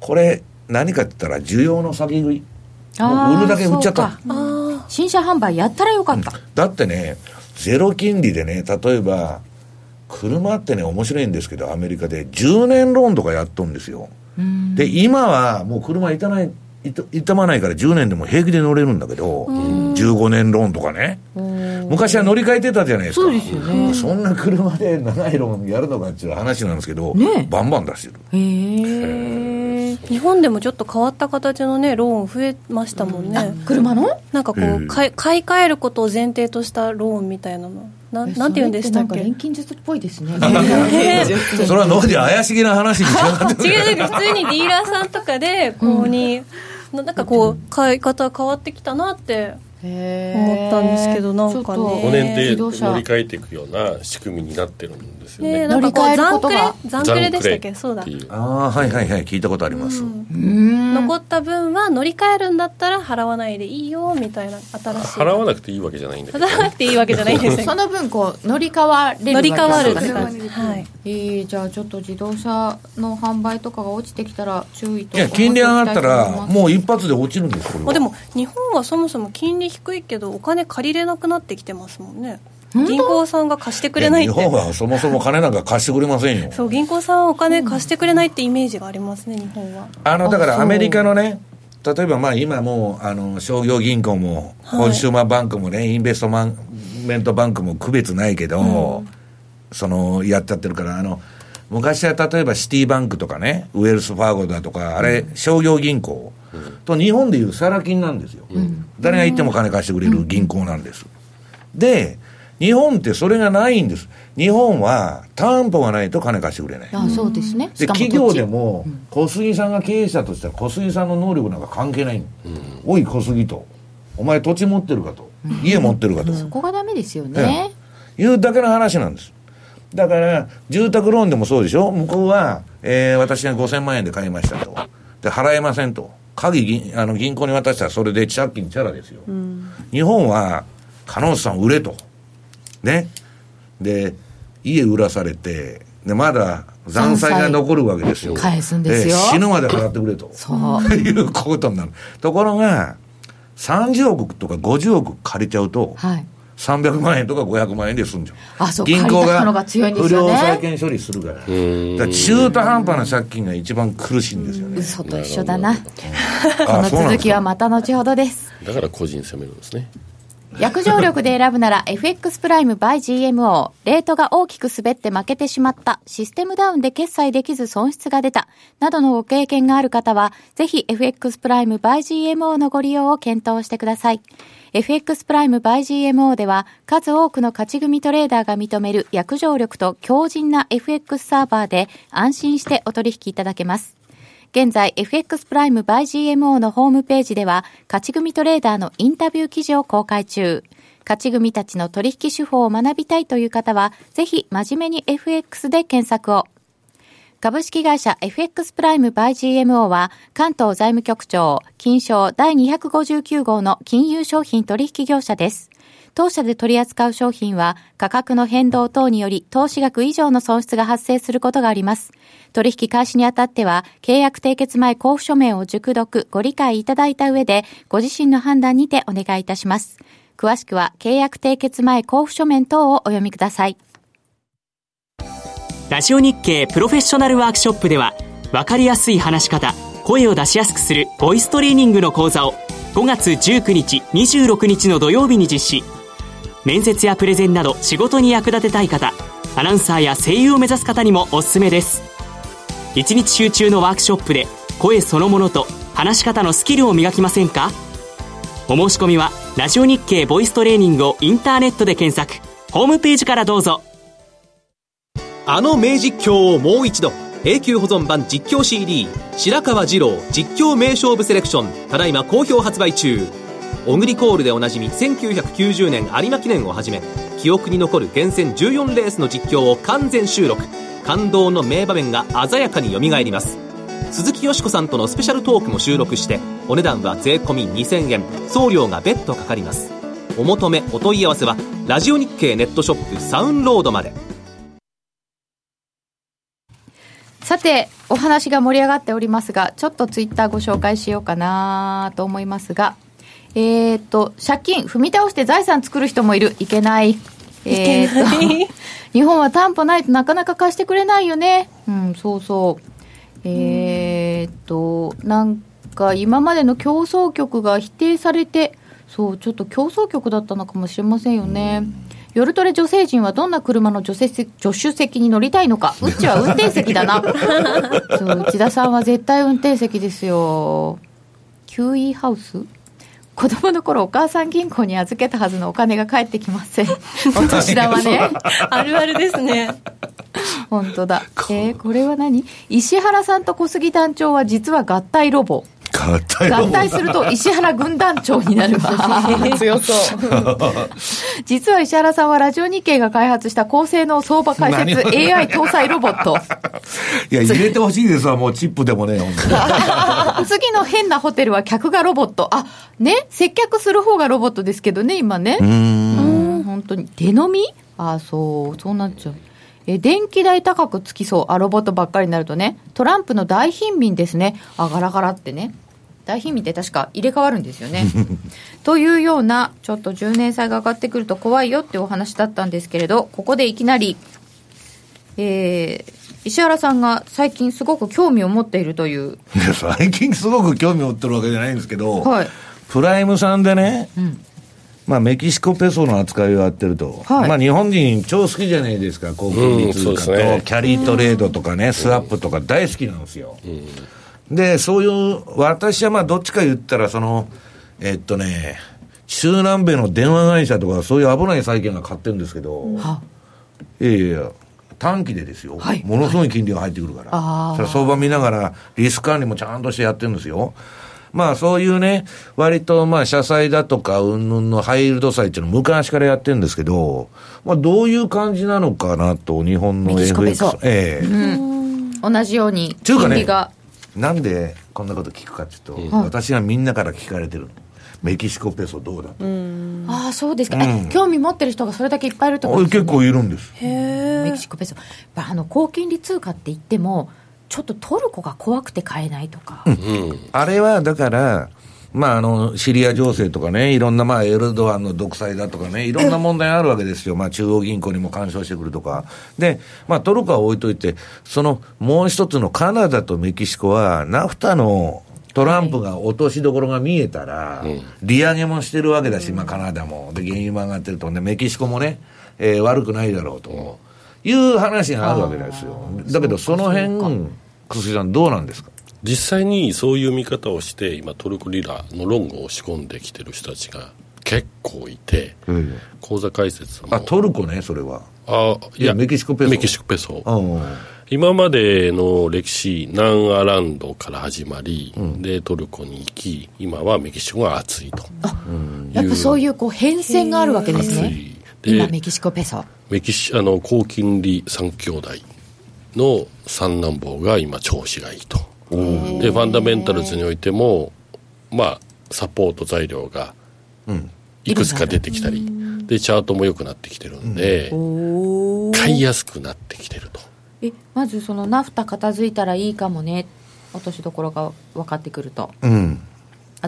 これ何かって言ったら需要の先食い。もう売るだけ売っちゃった。新車販売やったらよかった、だってね、ゼロ金利でね、例えば、車ってね、面白いんですけど、アメリカで。10年ローンとかやっとんですよ。で、今はもう車いたない、いた傷まないから10年でも平気で乗れるんだけど、15年ローンとかね。昔は乗り換えてたじゃないですか。そね。そんな車で長いローンやるのかっていう話なんですけど、ね。バンバン出してる。へえ日本でもちょっと変わった形のねローン増えましたもんね、車の？なんかこええ。う買い買い替えることを前提としたローンみたいなの。ななんて言うんでしたっけ？錬金術っぽいですね。それは脳で怪しげな話に 違うなんか普通にディーラーさんとかで購入、ななんかこう買い方変わってきたなって思ったんですけどなんかね。ちょっと5年で乗り換えていくような仕組みになってるんですよね。ねなんかこう乗り換える残クレことが。残クレでしたっけ？そうだ。ああ、はいはいはい、聞いたことあります。うん。残った分は乗り換えるんだったら払わないでいいよみたいな新しい。払わなくていいわけじゃないんだけど払わなくていいわけじゃないんですよ。その分こう乗り換われる乗り換わるわけですって感じはい。えー、じゃあちょっと自動車の販売とかが落ちてきたら注意といや、金利上がったら、うもう一発で落ちるんです、これは。まあ、でも日本はそもそも金利低いけどお金借りれなくなってきてますもんね銀行さんが貸してくれないって。や日本はそもそも金なんか貸してくれませんよ。そう銀行さんはお金貸してくれないってイメージがありますね日本は。あの、だからアメリカのね、例えばまあ今もう、あの、商業銀行も、 consumer bank もね、 investment bank も区別ないけど、その、やっちゃってるから、あの、昔は例えばシティバンクとかね、ウェルズファーゴだとか、あれ、商業銀行。と日本でいうサラ金なんですよ。誰が行っても金貸してくれる銀行なんです。で、日本ってそれがないんです。日本は担保がないと金貸してくれない。あそうですね。で企業でも、小杉さんが経営者としては小杉さんの能力なんか関係ないの、おい小杉と。お前土地持ってるかと、家持ってるかと、そこがダメですよね、いうだけの話なんです。だから住宅ローンでもそうでしょ。向こうは、えー私が5000万円で買いましたと。で払えませんと。鍵銀あの銀行に渡したらそれで借金チャラですよ、日本は加納さん売れとね。で家売らされてでまだ残債が残るわけですよ。返すんですよ。死ぬまで払ってくれと。そう。いうことになる。ところが30億とか50億借りちゃうと、はい。300万円とか500万円で済んじゃう。あそう銀行がが強いんで不良債権処理するから。だから中途半端な借金が一番苦しいんですよね。嘘と一緒だな。こあのそうなんですか。続きはまた後ほどです。だから個人責めるんですね約定力で選ぶなら FX プライム by GMO。レートが大きく滑って負けてしまった。システムダウンで決済できず損失が出た。などのご経験がある方は、ぜひ FX プライム by GMO のご利用を検討してください。FX プライム by GMO では、数多くの勝ち組トレーダーが認める約定力と強靭な FX サーバーで安心してお取引いただけます。現在 FX プライム by GMO のホームページでは勝ち組トレーダーのインタビュー記事を公開中。勝ち組たちの取引手法を学びたいという方はぜひ真面目に FX で検索を。株式会社 FX プライム by GMO は関東財務局長金賞第259号の金融商品取引業者です。当社で取り扱う商品は価格の変動等により投資額以上の損失が発生することがあります。取引開始にあたっては契約締結前交付書面を熟読ご理解いただいた上でご自身の判断にてお願いいたします。詳しくは契約締結前交付書面等をお読みください。ラジオ日経プロフェッショナルワークショップでは分かりやすい話し方声を出しやすくするボイストレーニングの講座を5月19日26日の土曜日に実施面接やプレゼンなど仕事に役立てたい方アナウンサーや声優を目指す方にもおすすめです。1日集中のワークショップで声そのものと話し方のスキルを磨きませんか？お申し込みはラジオ日経ボイストレーニングをインターネットで検索。ホームページからどうぞ。あの名実況をもう一度永久保存版実況 CD 白川二郎実況名勝負セレクションただいま好評発売中。オグリコールでおなじみ1990年有馬記念をはじめ記憶に残る厳選14レースの実況を完全収録。感動の名場面が鮮やかによみがえります。鈴木よしこさんとのスペシャルトークも収録してお値段は税込2000円。送料が別途かかります。お求めお問い合わせはラジオ日経ネットショップサウンロードまで。さて、お話が盛り上がっておりますが、ちょっとツイッターご紹介しようかなと思いますが、えっ、と、借金、踏み倒して財産作る人もいる。いけない。えっ、と、日本は担保ないとなかなか貸してくれないよね。うん、そうそう。えっ、と、なんか今までの競争局が否定されて、そう、ちょっと競争局だったのかもしれませんよね。夜トレ女性陣はどんな車の助手席助手席に乗りたいのか。うちは運転席だな。そう、内田さんは絶対運転席ですよ。キューイーハウス？子供の頃お母さん銀行に預けたはずのお金が返ってきません。お年玉ね。あるあるですね。本当だ。えー、これは何？石原さんと小杉団長は実は合体ロボ。合体合体すると石原軍団長になるわ。強そう。実は石原さんはラジオ日経が開発した高性能相場解説 AI 搭載ロボット。いや、入れてほしいですわ、もうチップでもね、次の変なホテルは客がロボット。あ、ね、接客する方がロボットですけどね、今ね。うん、本当に。出飲み？あ、そう、そうなっちゃう。え電気代高くつきそう。あ、ロボットばっかりになるとね。トランプの大貧民ですね。あ、ガラガラってね。大貧民って確か入れ替わるんですよね。というような、ちょっと10年債が上がってくると怖いよってお話だったんですけれど、ここでいきなり、えー、石原さんが最近すごく興味を持っているという。最近すごく興味を持ってるわけじゃないんですけど、はい。プライムさんでね、んまあ、メキシコペソの扱いをやってると、はい。まあ、日本人超好きじゃないですか、航空利通貨と。キャリートレードとかね、スワップとか大好きなんですよ。で、そういう、私はまあ、どっちか言ったら、その、えっとね、中南米の電話会社とか、そういう危ない債券が買ってるんですけど、いやいやいや、短期でですよ、はい。ものすごい金利が入ってくるから、相場見ながら、リスク管理もちゃんとしてやってるんですよ。まあそういうね、割とまあ社債だとか、うんぬんのハイルド債っていうの昔からやってるんですけど、まあどういう感じなのかなと、日本の FX ソ。ええ同じように、ちゅうかね。なんでこんなこと聞くかっていうと、私はみんなから聞かれてるの。メキシコペソどうだと。ああ、そうですか、うんえ興味持ってる人がそれだけいっぱいいるってことですね結構いるんです。メキシコペソ。あの、高金利通貨って言っても、ちょっとトルコが怖くて買えないとか。あれはだから、まあ、あの、シリア情勢とかね、いろんな、まあ、エルドアンの独裁だとかね、いろんな問題あるわけですよ。まあ、中央銀行にも干渉してくるとか。で、まあ、トルコは置いといて、その、もう一つのカナダとメキシコは、ナフタのトランプが落としどころが見えたら、利上げもしてるわけだし、まあ、カナダも。で、原油も上がってると。で、メキシコもね、えー悪くないだろうと。いう話があるわけですよ。だけど、その辺、楠井さんどうなんですか？実際にそういう見方をして今トルコリラのロングを仕込んできてる人たちが結構いて、口座開設もあ、トルコね、それは。あいやメキシコペソメキシコペソうん。今までの歴史南アランドから始まり、でトルコに行き今はメキシコが熱いとやっぱそういうこう変遷があるわけですね。今、でメキシコペソ。メキシあの高金利3兄弟の三男坊が今調子がいいと。でファンダメンタルズにおいてもまあサポート材料がいくつか出てきたり。でチャートも良くなってきてるんで、買いやすくなってきてると。え、まずそのナフタ片付いたらいいかもね。落としどころが分かってくると。うん。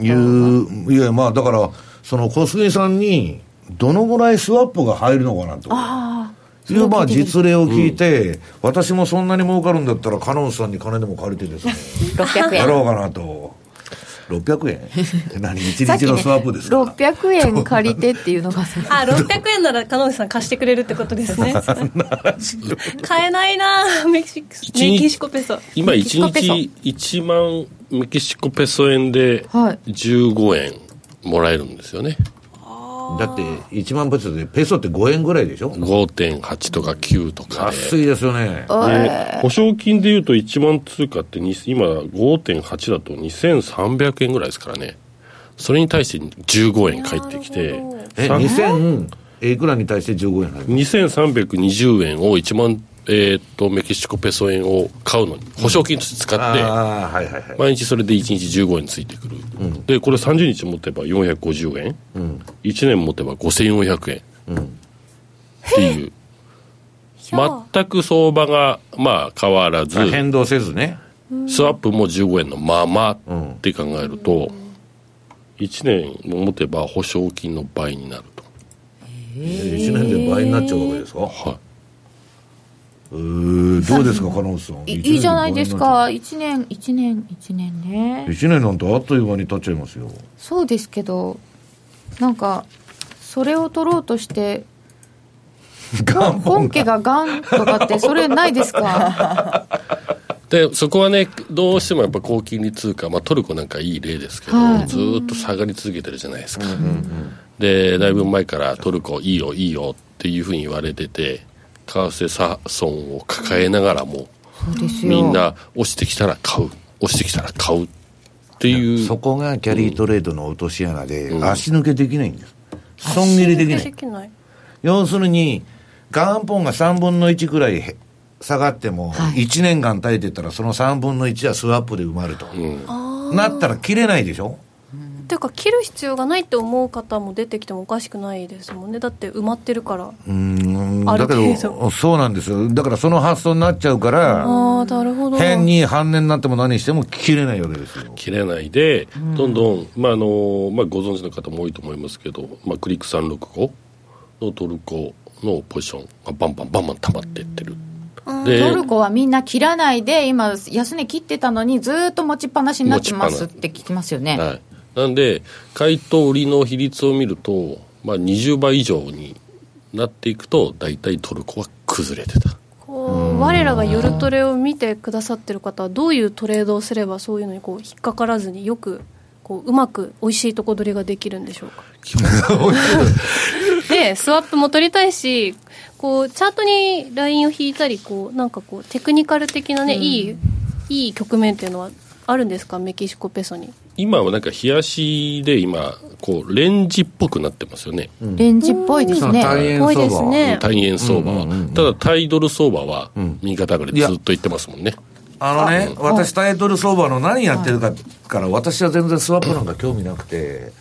いう、いや、まあ、だから、その小杉さんに、どのぐらいスワップが入るのかなと。ああ。いう、まあ、実例を聞いて、私もそんなに儲かるんだったら、カノンさんに金でも借りてですね、600円。やろうかなと。600円？何一日のスワップですか、600円借りてっていうのがさあ、600円なら、彼女さん貸してくれるってことですね。買えないなメキシメキシコペソ。今1メキシコペソ日1万メキシコペソ円ではい15円もらえるんですよね、だって1万ペソでペソって5円ぐらいでしょ？5.8とか9とかで。安いですよね。で保証金でいうと1万通貨ってに今5.8だと2300円ぐらいですからね。それに対して15円返ってきて。えさ2000いくらに対して15円入る2320円を1万、えーっとメキシコペソ円を買うのに保証金として使って、ああはいはいはい。毎日それで1日15円ついてくる、でこれ30日持てば450円、1年持てば5400円、っていう。全く相場がまあ変わらず変動せずね。スワップも15円のままって考えると、1年持てば保証金の倍になると。1年で倍になっちゃうわけですか？はいえーどうですか金本さん。いいいじゃないですか。1年1年1年ね1年なんてあっという間に経っちゃいますよ。そうですけどなんかそれを取ろうとして元本家がガンとかってそれないですか？でそこはねどうしてもやっぱ高金利通貨、まあ、トルコなんかいい例ですけど、はい。ずーっと下がり続けてるじゃないですか、でだいぶ前からトルコいいよいいよっていうふうに言われてて為替差損を抱えながらもみんな押してきたら買う。押してきたら買うっていう。そこがキャリートレードの落とし穴で、足抜けできないんです。損切りできなでいきない。要するに元本が3分の1くらいへ下がっても、はい。1年間耐えてたらその3分の1はスワップで埋まると、なったら切れないでしょ？っていうか切る必要がないって思う方も出てきてもおかしくないですもんね。だって埋まってるから。うーん。あるだけ程どそうなんですよ。だからその発想になっちゃうからああなるほど。変に半値になっても何しても切れないわけですよ。切れないで、どんどん、まああのまあ、ご存知の方も多いと思いますけど、まあ、クリック365のトルコのポジションがバンバンバンバン溜まっていってる、でトルコはみんな切らないで今安値切ってたのにずーっと持ちっぱなしになってますって聞きますよね。はい、なんで買いと売りの比率を見ると、まあ、20倍以上になっていくと大体トルコは崩れてた。こう我らが夜トレを見てくださってる方はどういうトレードをすればそういうのにこう引っかからずによくこううまく美味しいとこ取りができるんでしょうか？でスワップも取りたいしこうチャートにラインを引いたりこうなんかこうテクニカル的なね、いいいい局面っていうのはあるんですか？メキシコペソに今はなんか冷やしで今こうレンジっぽくなってますよね、レンジっぽいですね。大円多い相場は。ですね対円相場は、ただ対ドル相場は右肩上がりでずっと言ってますもんね、あのね、私タイトル相場の何やってるかから、私は全然スワップなんか興味なくて、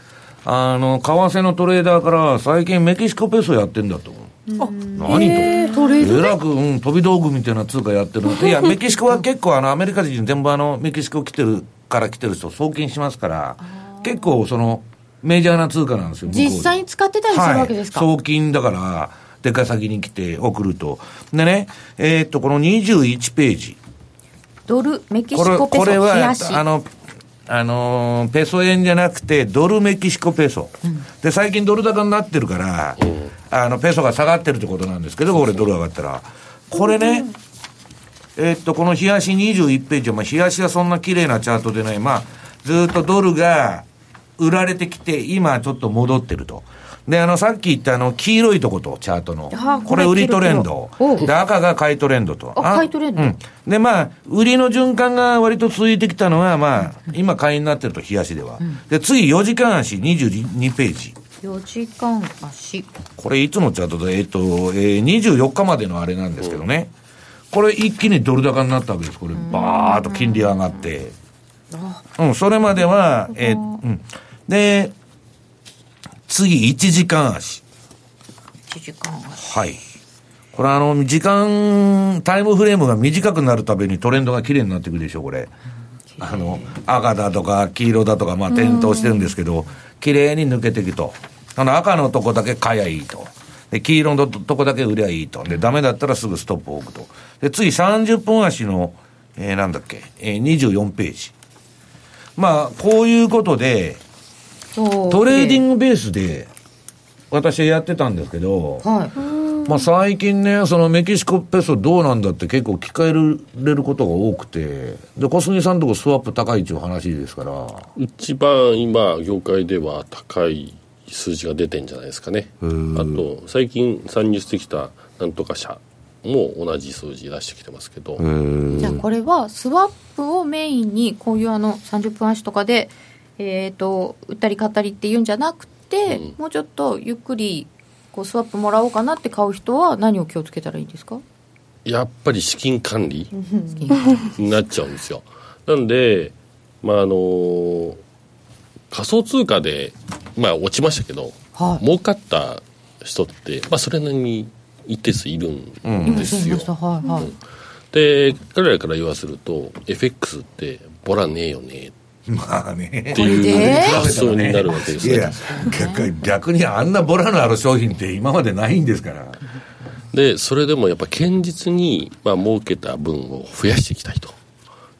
あの、為替のトレーダーから最近メキシコペソやってんだと。何と？えらく、うん、飛び道具みたいな通貨やってるのいや、メキシコは結構あの、アメリカ人全部あの、メキシコ来てるから来てる人送金しますから、結構その、メジャーな通貨なんですよ。実際に使ってたりするわけですか、はい、送金だから、出稼ぎに来て送ると。でね、えーっと、この21ページ。ドルメキシコペソ冷これはあの、あのーペソ円じゃなくて、ドルメキシコペソ。で、最近ドル高になってるから、あの、ペソが下がってるってことなんですけど、これドル上がったら。これね、えーっと、この冷やし21ページは、まあ、冷やしはそんな綺麗なチャートでない。まあ、ずーっとドルが売られてきて、今ちょっと戻ってると。で、あの、さっき言ったあの、黄色いとこと、チャートのあ。これ売りトレンドで、赤が買いトレンドと。あ買いトレンドうん。で、まあ、売りの循環が割と続いてきたのは、まあ、今買いになってると、冷やしでは。で、次、4時間足22ページ。4時間足これいつのチャートだ？えっ、と、えー、24日までのあれなんですけどね。これ一気にドル高になったわけです。これ、バーっと金利上がって。うん、それまでは、えーうん。で、次、1時間足。1時間足はい。これあの、時間、タイムフレームが短くなるたびにトレンドが綺麗になっていくでしょ、これ。あの、赤だとか黄色だとか、まあ点灯してるんですけど、綺麗に抜けていくと。あの、赤のとこだけ買やいいと。で、黄色のとこだけ売りゃいいと。で、ダメだったらすぐストップを置くと。で、次30分足の、えー、なんだっけ、えー、24ページ。まあ、こういうことで、トレーディングベースで、私はやってたんですけど、はい。まあ、最近ね、そのメキシコペソどうなんだって結構聞かれることが多くて、で、小杉さんとこスワップ高いっていう話ですから、一番今業界では高い数字が出てんじゃないですかね。あと最近参入してきたなんとか社も同じ数字出してきてますけど。じゃあこれはスワップをメインにこういうあの30分足とかで、えー、と売ったり買ったりっていうんじゃなくて、うん。もうちょっとゆっくりこうスワップもらおうかなって買う人は何を気をつけたらいいですか？やっぱり資金管理になっちゃうんですよ。なんでまああの仮想通貨でまあ落ちましたけど、はい。儲かった人って、まあ、それなりに一定数いるんですよ、はいはい、で彼らから言わせると FX ってボラねえよね まあね。っていうで発想になるわけですね いや逆逆にあんなボラのある商品って今までないんですから。でそれでもやっぱ堅実に、まあ儲けた分を増やしていきたいと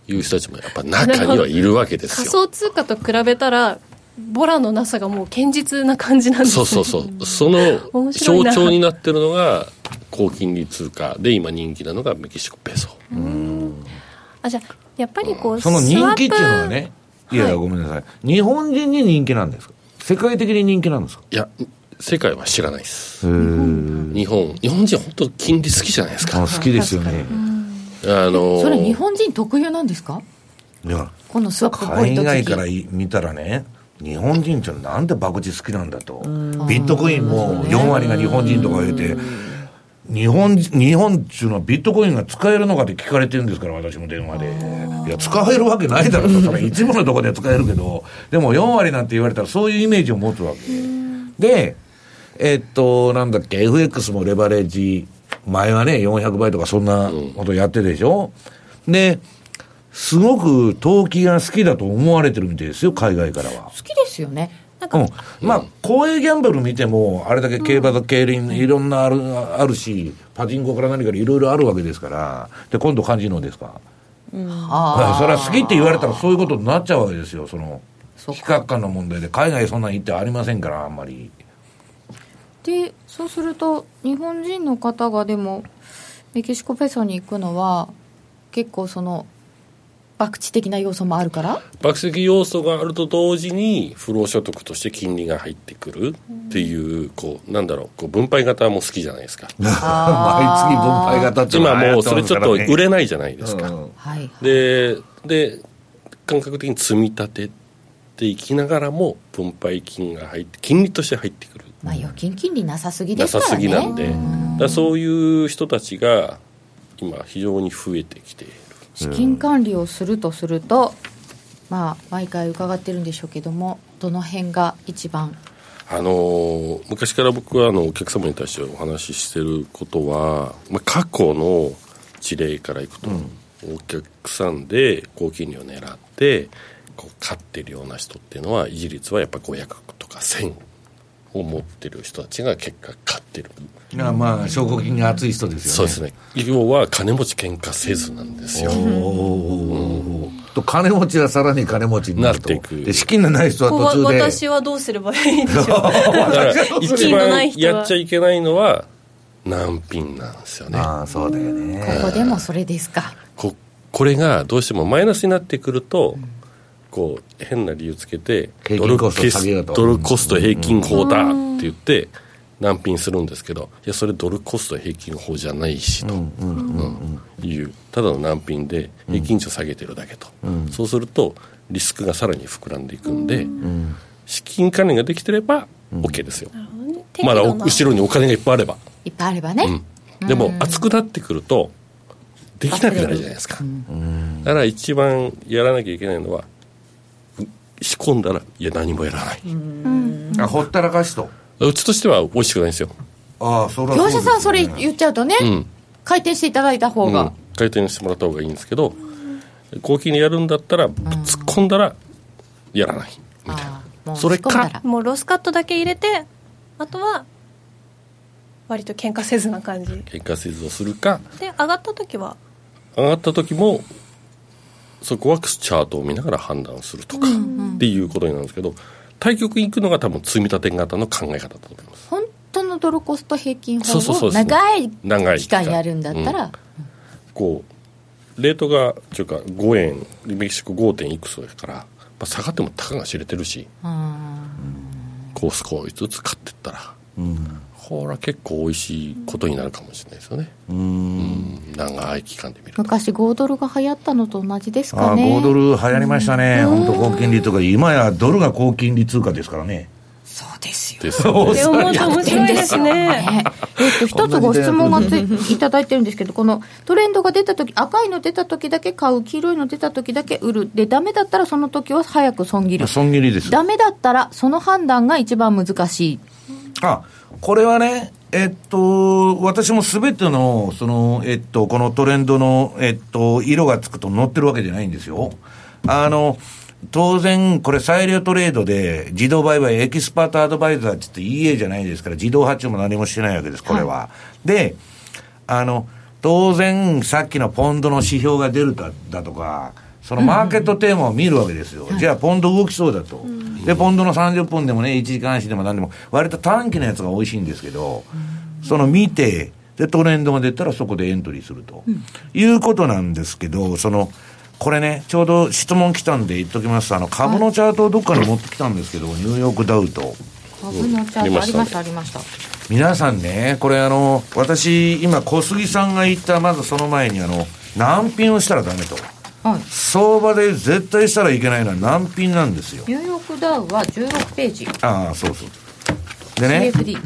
いう人たちもやっぱ中にはいるわけです仮よ想通貨と比べたらボラのなさがもう堅実な感じなんですね。そうそうそう。その象徴になってるのが高金利通貨で今人気なのがメキシコペソ。あじゃあやっぱりこうその人気っていうのはねいやいやごめんなさい。日本人に人気なんですか？世界的に人気なんですか？いや世界は知らないです。日本日本人は本当金利好きじゃないですか。あ好きですよね。あのそれ日本人特有なんですか？いやこのスワップ海外からい見たらね日本人ってなんで博打好きなんだと。ビットコインも4割が日本人とか言うて日本日本っていうのはビットコインが使えるのかって聞かれてるんですから私も電話で。いや使えるわけないだろ。とそれ一部のところでは使えるけど。でも4割なんて言われたらそういうイメージを持つわけ。でえっとなんだっけ FX もレバレッジ前はね400倍とかそんなことやってるでしょ、ですごく投機が好きだと思われてるみたいですよ海外からは。好きですよねうん、まあ、公営ギャンブル見ても、あれだけ競馬と競輪、いろんなあるあるし、パチンコから何からいろいろあるわけですから、で、今度、カジノですか？あそれは好きって言われたら、そういうことになっちゃうわけですよ、その、非核感の問題で、海外そんなん行ってありませんから、あんまり。でそうすると日本人の方がでもメキシコペソに行くのは結構その博打的な要素もあるから？爆石要素があると同時に不労所得として金利が入ってくるっていうこうなんだろうこう分配型も好きじゃないですか。毎月分配型って今はもうそれちょっと売れれないじゃないですか、はい。でで感覚的に積み立てていきながらも分配金が入って金利として入ってくる。まあ預金金利なさすぎでなさすからね。すぎなんで、だからそういう人たちが今非常に増えてきて。いる資金管理をするとすると、まあ毎回伺ってるんでしょうけどもどの辺が一番？あのー昔から僕はあのお客様に対してお話ししてることは、まあ、過去の事例からいくと、お客さんで高金利を狙ってこう買ってるような人っていうのは維持率はやっぱ500とか1000を持ってる人たちが結果買ってる、あまあ、証拠金が厚い人ですよね。そうですね。要は金持ち喧嘩せずなんですよ。と金持ちはさらに金持ちになると。なっていく。で資金のない人はここは途中で。私はどうすればいいんでしょうだか。ら 一資金のない番人はやっちゃいけないのは難品なんですよね。ああそうだよね。ここでもそれですか。ここれがどうしてもマイナスになってくると、こう変な理由つけてドルコスト平均法だって言って難品するんですけどいやそれドルコスト平均法じゃないしと、うんいうただの難品で平均値を下げてるだけと、そうするとリスクがさらに膨らんでいくんで、資金管理ができてれば OK ですよ、まだお後ろにお金がいっぱいあれば、いっぱいあればね、うん。でも熱くなってくるとできなくなるじゃないですか、だから一番やらなきゃいけないのはう仕込んだらいや何もやらない、あほったらかしと。うちとしては美味しくないんですよ、ああそれは業者さんそれ言っちゃうとね、うん。回転していただいた方が。うん、回転してもらった方がいいんですけど高金利やるんだったら突っ込んだらやらない。みたいな、それかもうロスカットだけ入れてあとは割と喧嘩せずな感じ。喧嘩せずをするか。で上がった時は？上がった時もそこはチャートを見ながら判断するとかっていうことになるんですけど対局に行くのが多分積み立て型の考え方だと思います。本当のドルコスト平均法をそうそうそうそう。長い長い期間やるんだったら、こうレートがというか5円メキシコ 5. 点いくつですから、まあ、下がってもたかが知れてるしうんここう少しずつ買っていったら、これは結構美味しいことになるかもしれないですよね。うん。長い期間で見ると。昔5ドルが流行ったのと同じですああかね5ドル流行りましたね、本当高金利とか、今やドルが高金利通貨ですからね。そうですよ。ですよね。面白いですね。ねえっと、一つご質問がついいただいてるんですけど、このトレンドが出たとき、赤いの出たときだけ買う、黄色いの出たときだけ売る、で、ダメだったらその時は早く損切る。損切りです。ダメだったら、その判断が一番難しい。あ、これはね、えっと、私もすべての、その、えっと、このトレンドの、えっと、色がつくと載ってるわけじゃないんですよ。あの、当然、これ、裁量トレードで、自動売買、 expert advisor って言って EA じゃないですから、自動発注も何もしてないわけです、これは。で、あの、当然、さっきのポンドの指標が出るだだとか、そのマーケットテーマを見るわけですよ。じゃあ、ポンド動きそうだと。で、ポンドの30分でもね、1時間足でも何でも、割と短期のやつが美味しいんですけど、その見て、で、トレンドが出たらそこでエントリーすると。いうことなんですけど、その、これね、ちょうど質問来たんで言っときます。あの、株のチャートをどっかに持ってきたんですけど、ニューヨークダウと。株のチャートありました、ありました。皆さんね、これあの、私、今、小杉さんが言った、まずその前にあの、難品をしたらダメと。はい。相場で絶対したらいけないのは難品なんですよ。ニューヨークダウは16ページ。ああ、そうそう。でね、CFD。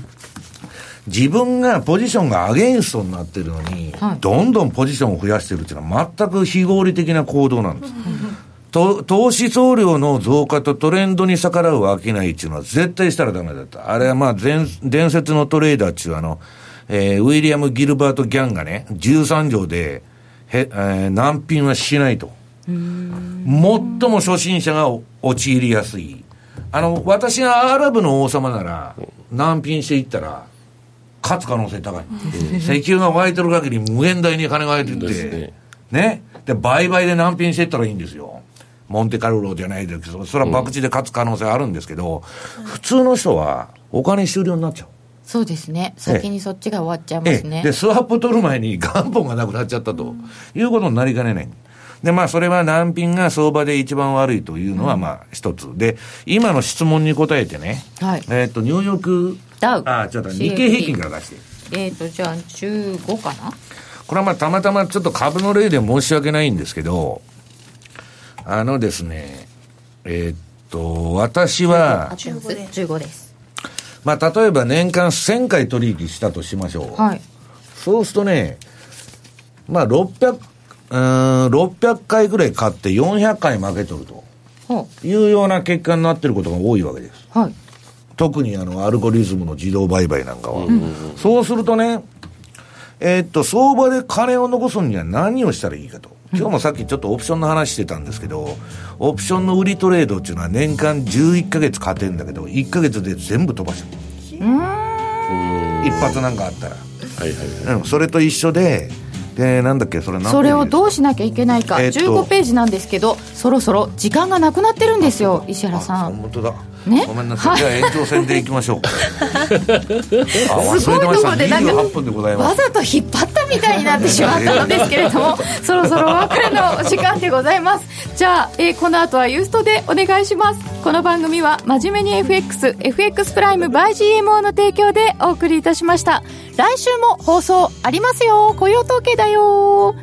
自分がポジションがアゲインストになってるのに、はいどんどんポジションを増やしてるっていうのは全く非合理的な行動なんです。と投資総量の増加とトレンドに逆らう商いっていうのは絶対したらダメだった。あれはまあ伝伝説のトレーダーっていうあの、えーウィリアム・ギルバート・ギャンがね、13条で、へえー難品はしないと。最も初心者が陥りやすい。あの、私がアラブの王様なら、難品していったら、勝つ可能性高い。石油が湧いてる限り無限大に金が湧いてて、ねね。で、売買で難品していったらいいんですよ。モンテカルロじゃないですけど、それは博打で勝つ可能性あるんですけど、普通の人はお金終了になっちゃう。そうですね。先にそっちが終わっちゃいまえすね。えで、スワップ取る前に 元本がなくなっちゃったと、いうことになりかねない。で、まあ、それは難品が相場で一番悪いというのは、まあ、一つ。で、今の質問に答えてね、はいえっ、と、ニューヨーク、ダウあ、ちょっと日経平均から出して。えっ、と、じゃあ15かな？これはまあ、たまたまちょっと株の例で申し訳ないんですけど、あのですね、えっ、と、私は合、ってます15です。まあ、例えば年間1000回取引したとしましょう。はい。そうするとね、まあ、600、うーん、600回ぐらい買って400回負けとるとほいうような結果になってることが多いわけです。う。はい。特にあの、アルゴリズムの自動売買なんかは。そうするとね、えーっと、相場で金を残すには何をしたらいいかと。今日もさっきちょっとオプションの話してたんですけど、オプションの売りトレードっていうのは年間11ヶ月勝てんだけど、1ヶ月で全部飛ばしちゃう。一発なんかあったら。はいはいはいうん、それと一緒で、で、なんだっけ、それ何それをどうししなきゃいけないか、えっと15ページなんですけど、そろそろ時間がなくなってるんですよ、石原さん。本当だ。ねごめんなさい。じゃあ延長戦でいきましょう。すごい。とこでなんか28分でございます。わざと引っ張ったみたいになってしまったのですけれども、そろそろお別れの時間でございます。じゃあ、えーこの後はユーストでお願いします。この番組は、真面目に FX、FX プライム by GMO の提供でお送りいたしました。来週も放送ありますよ。雇用統計だよ。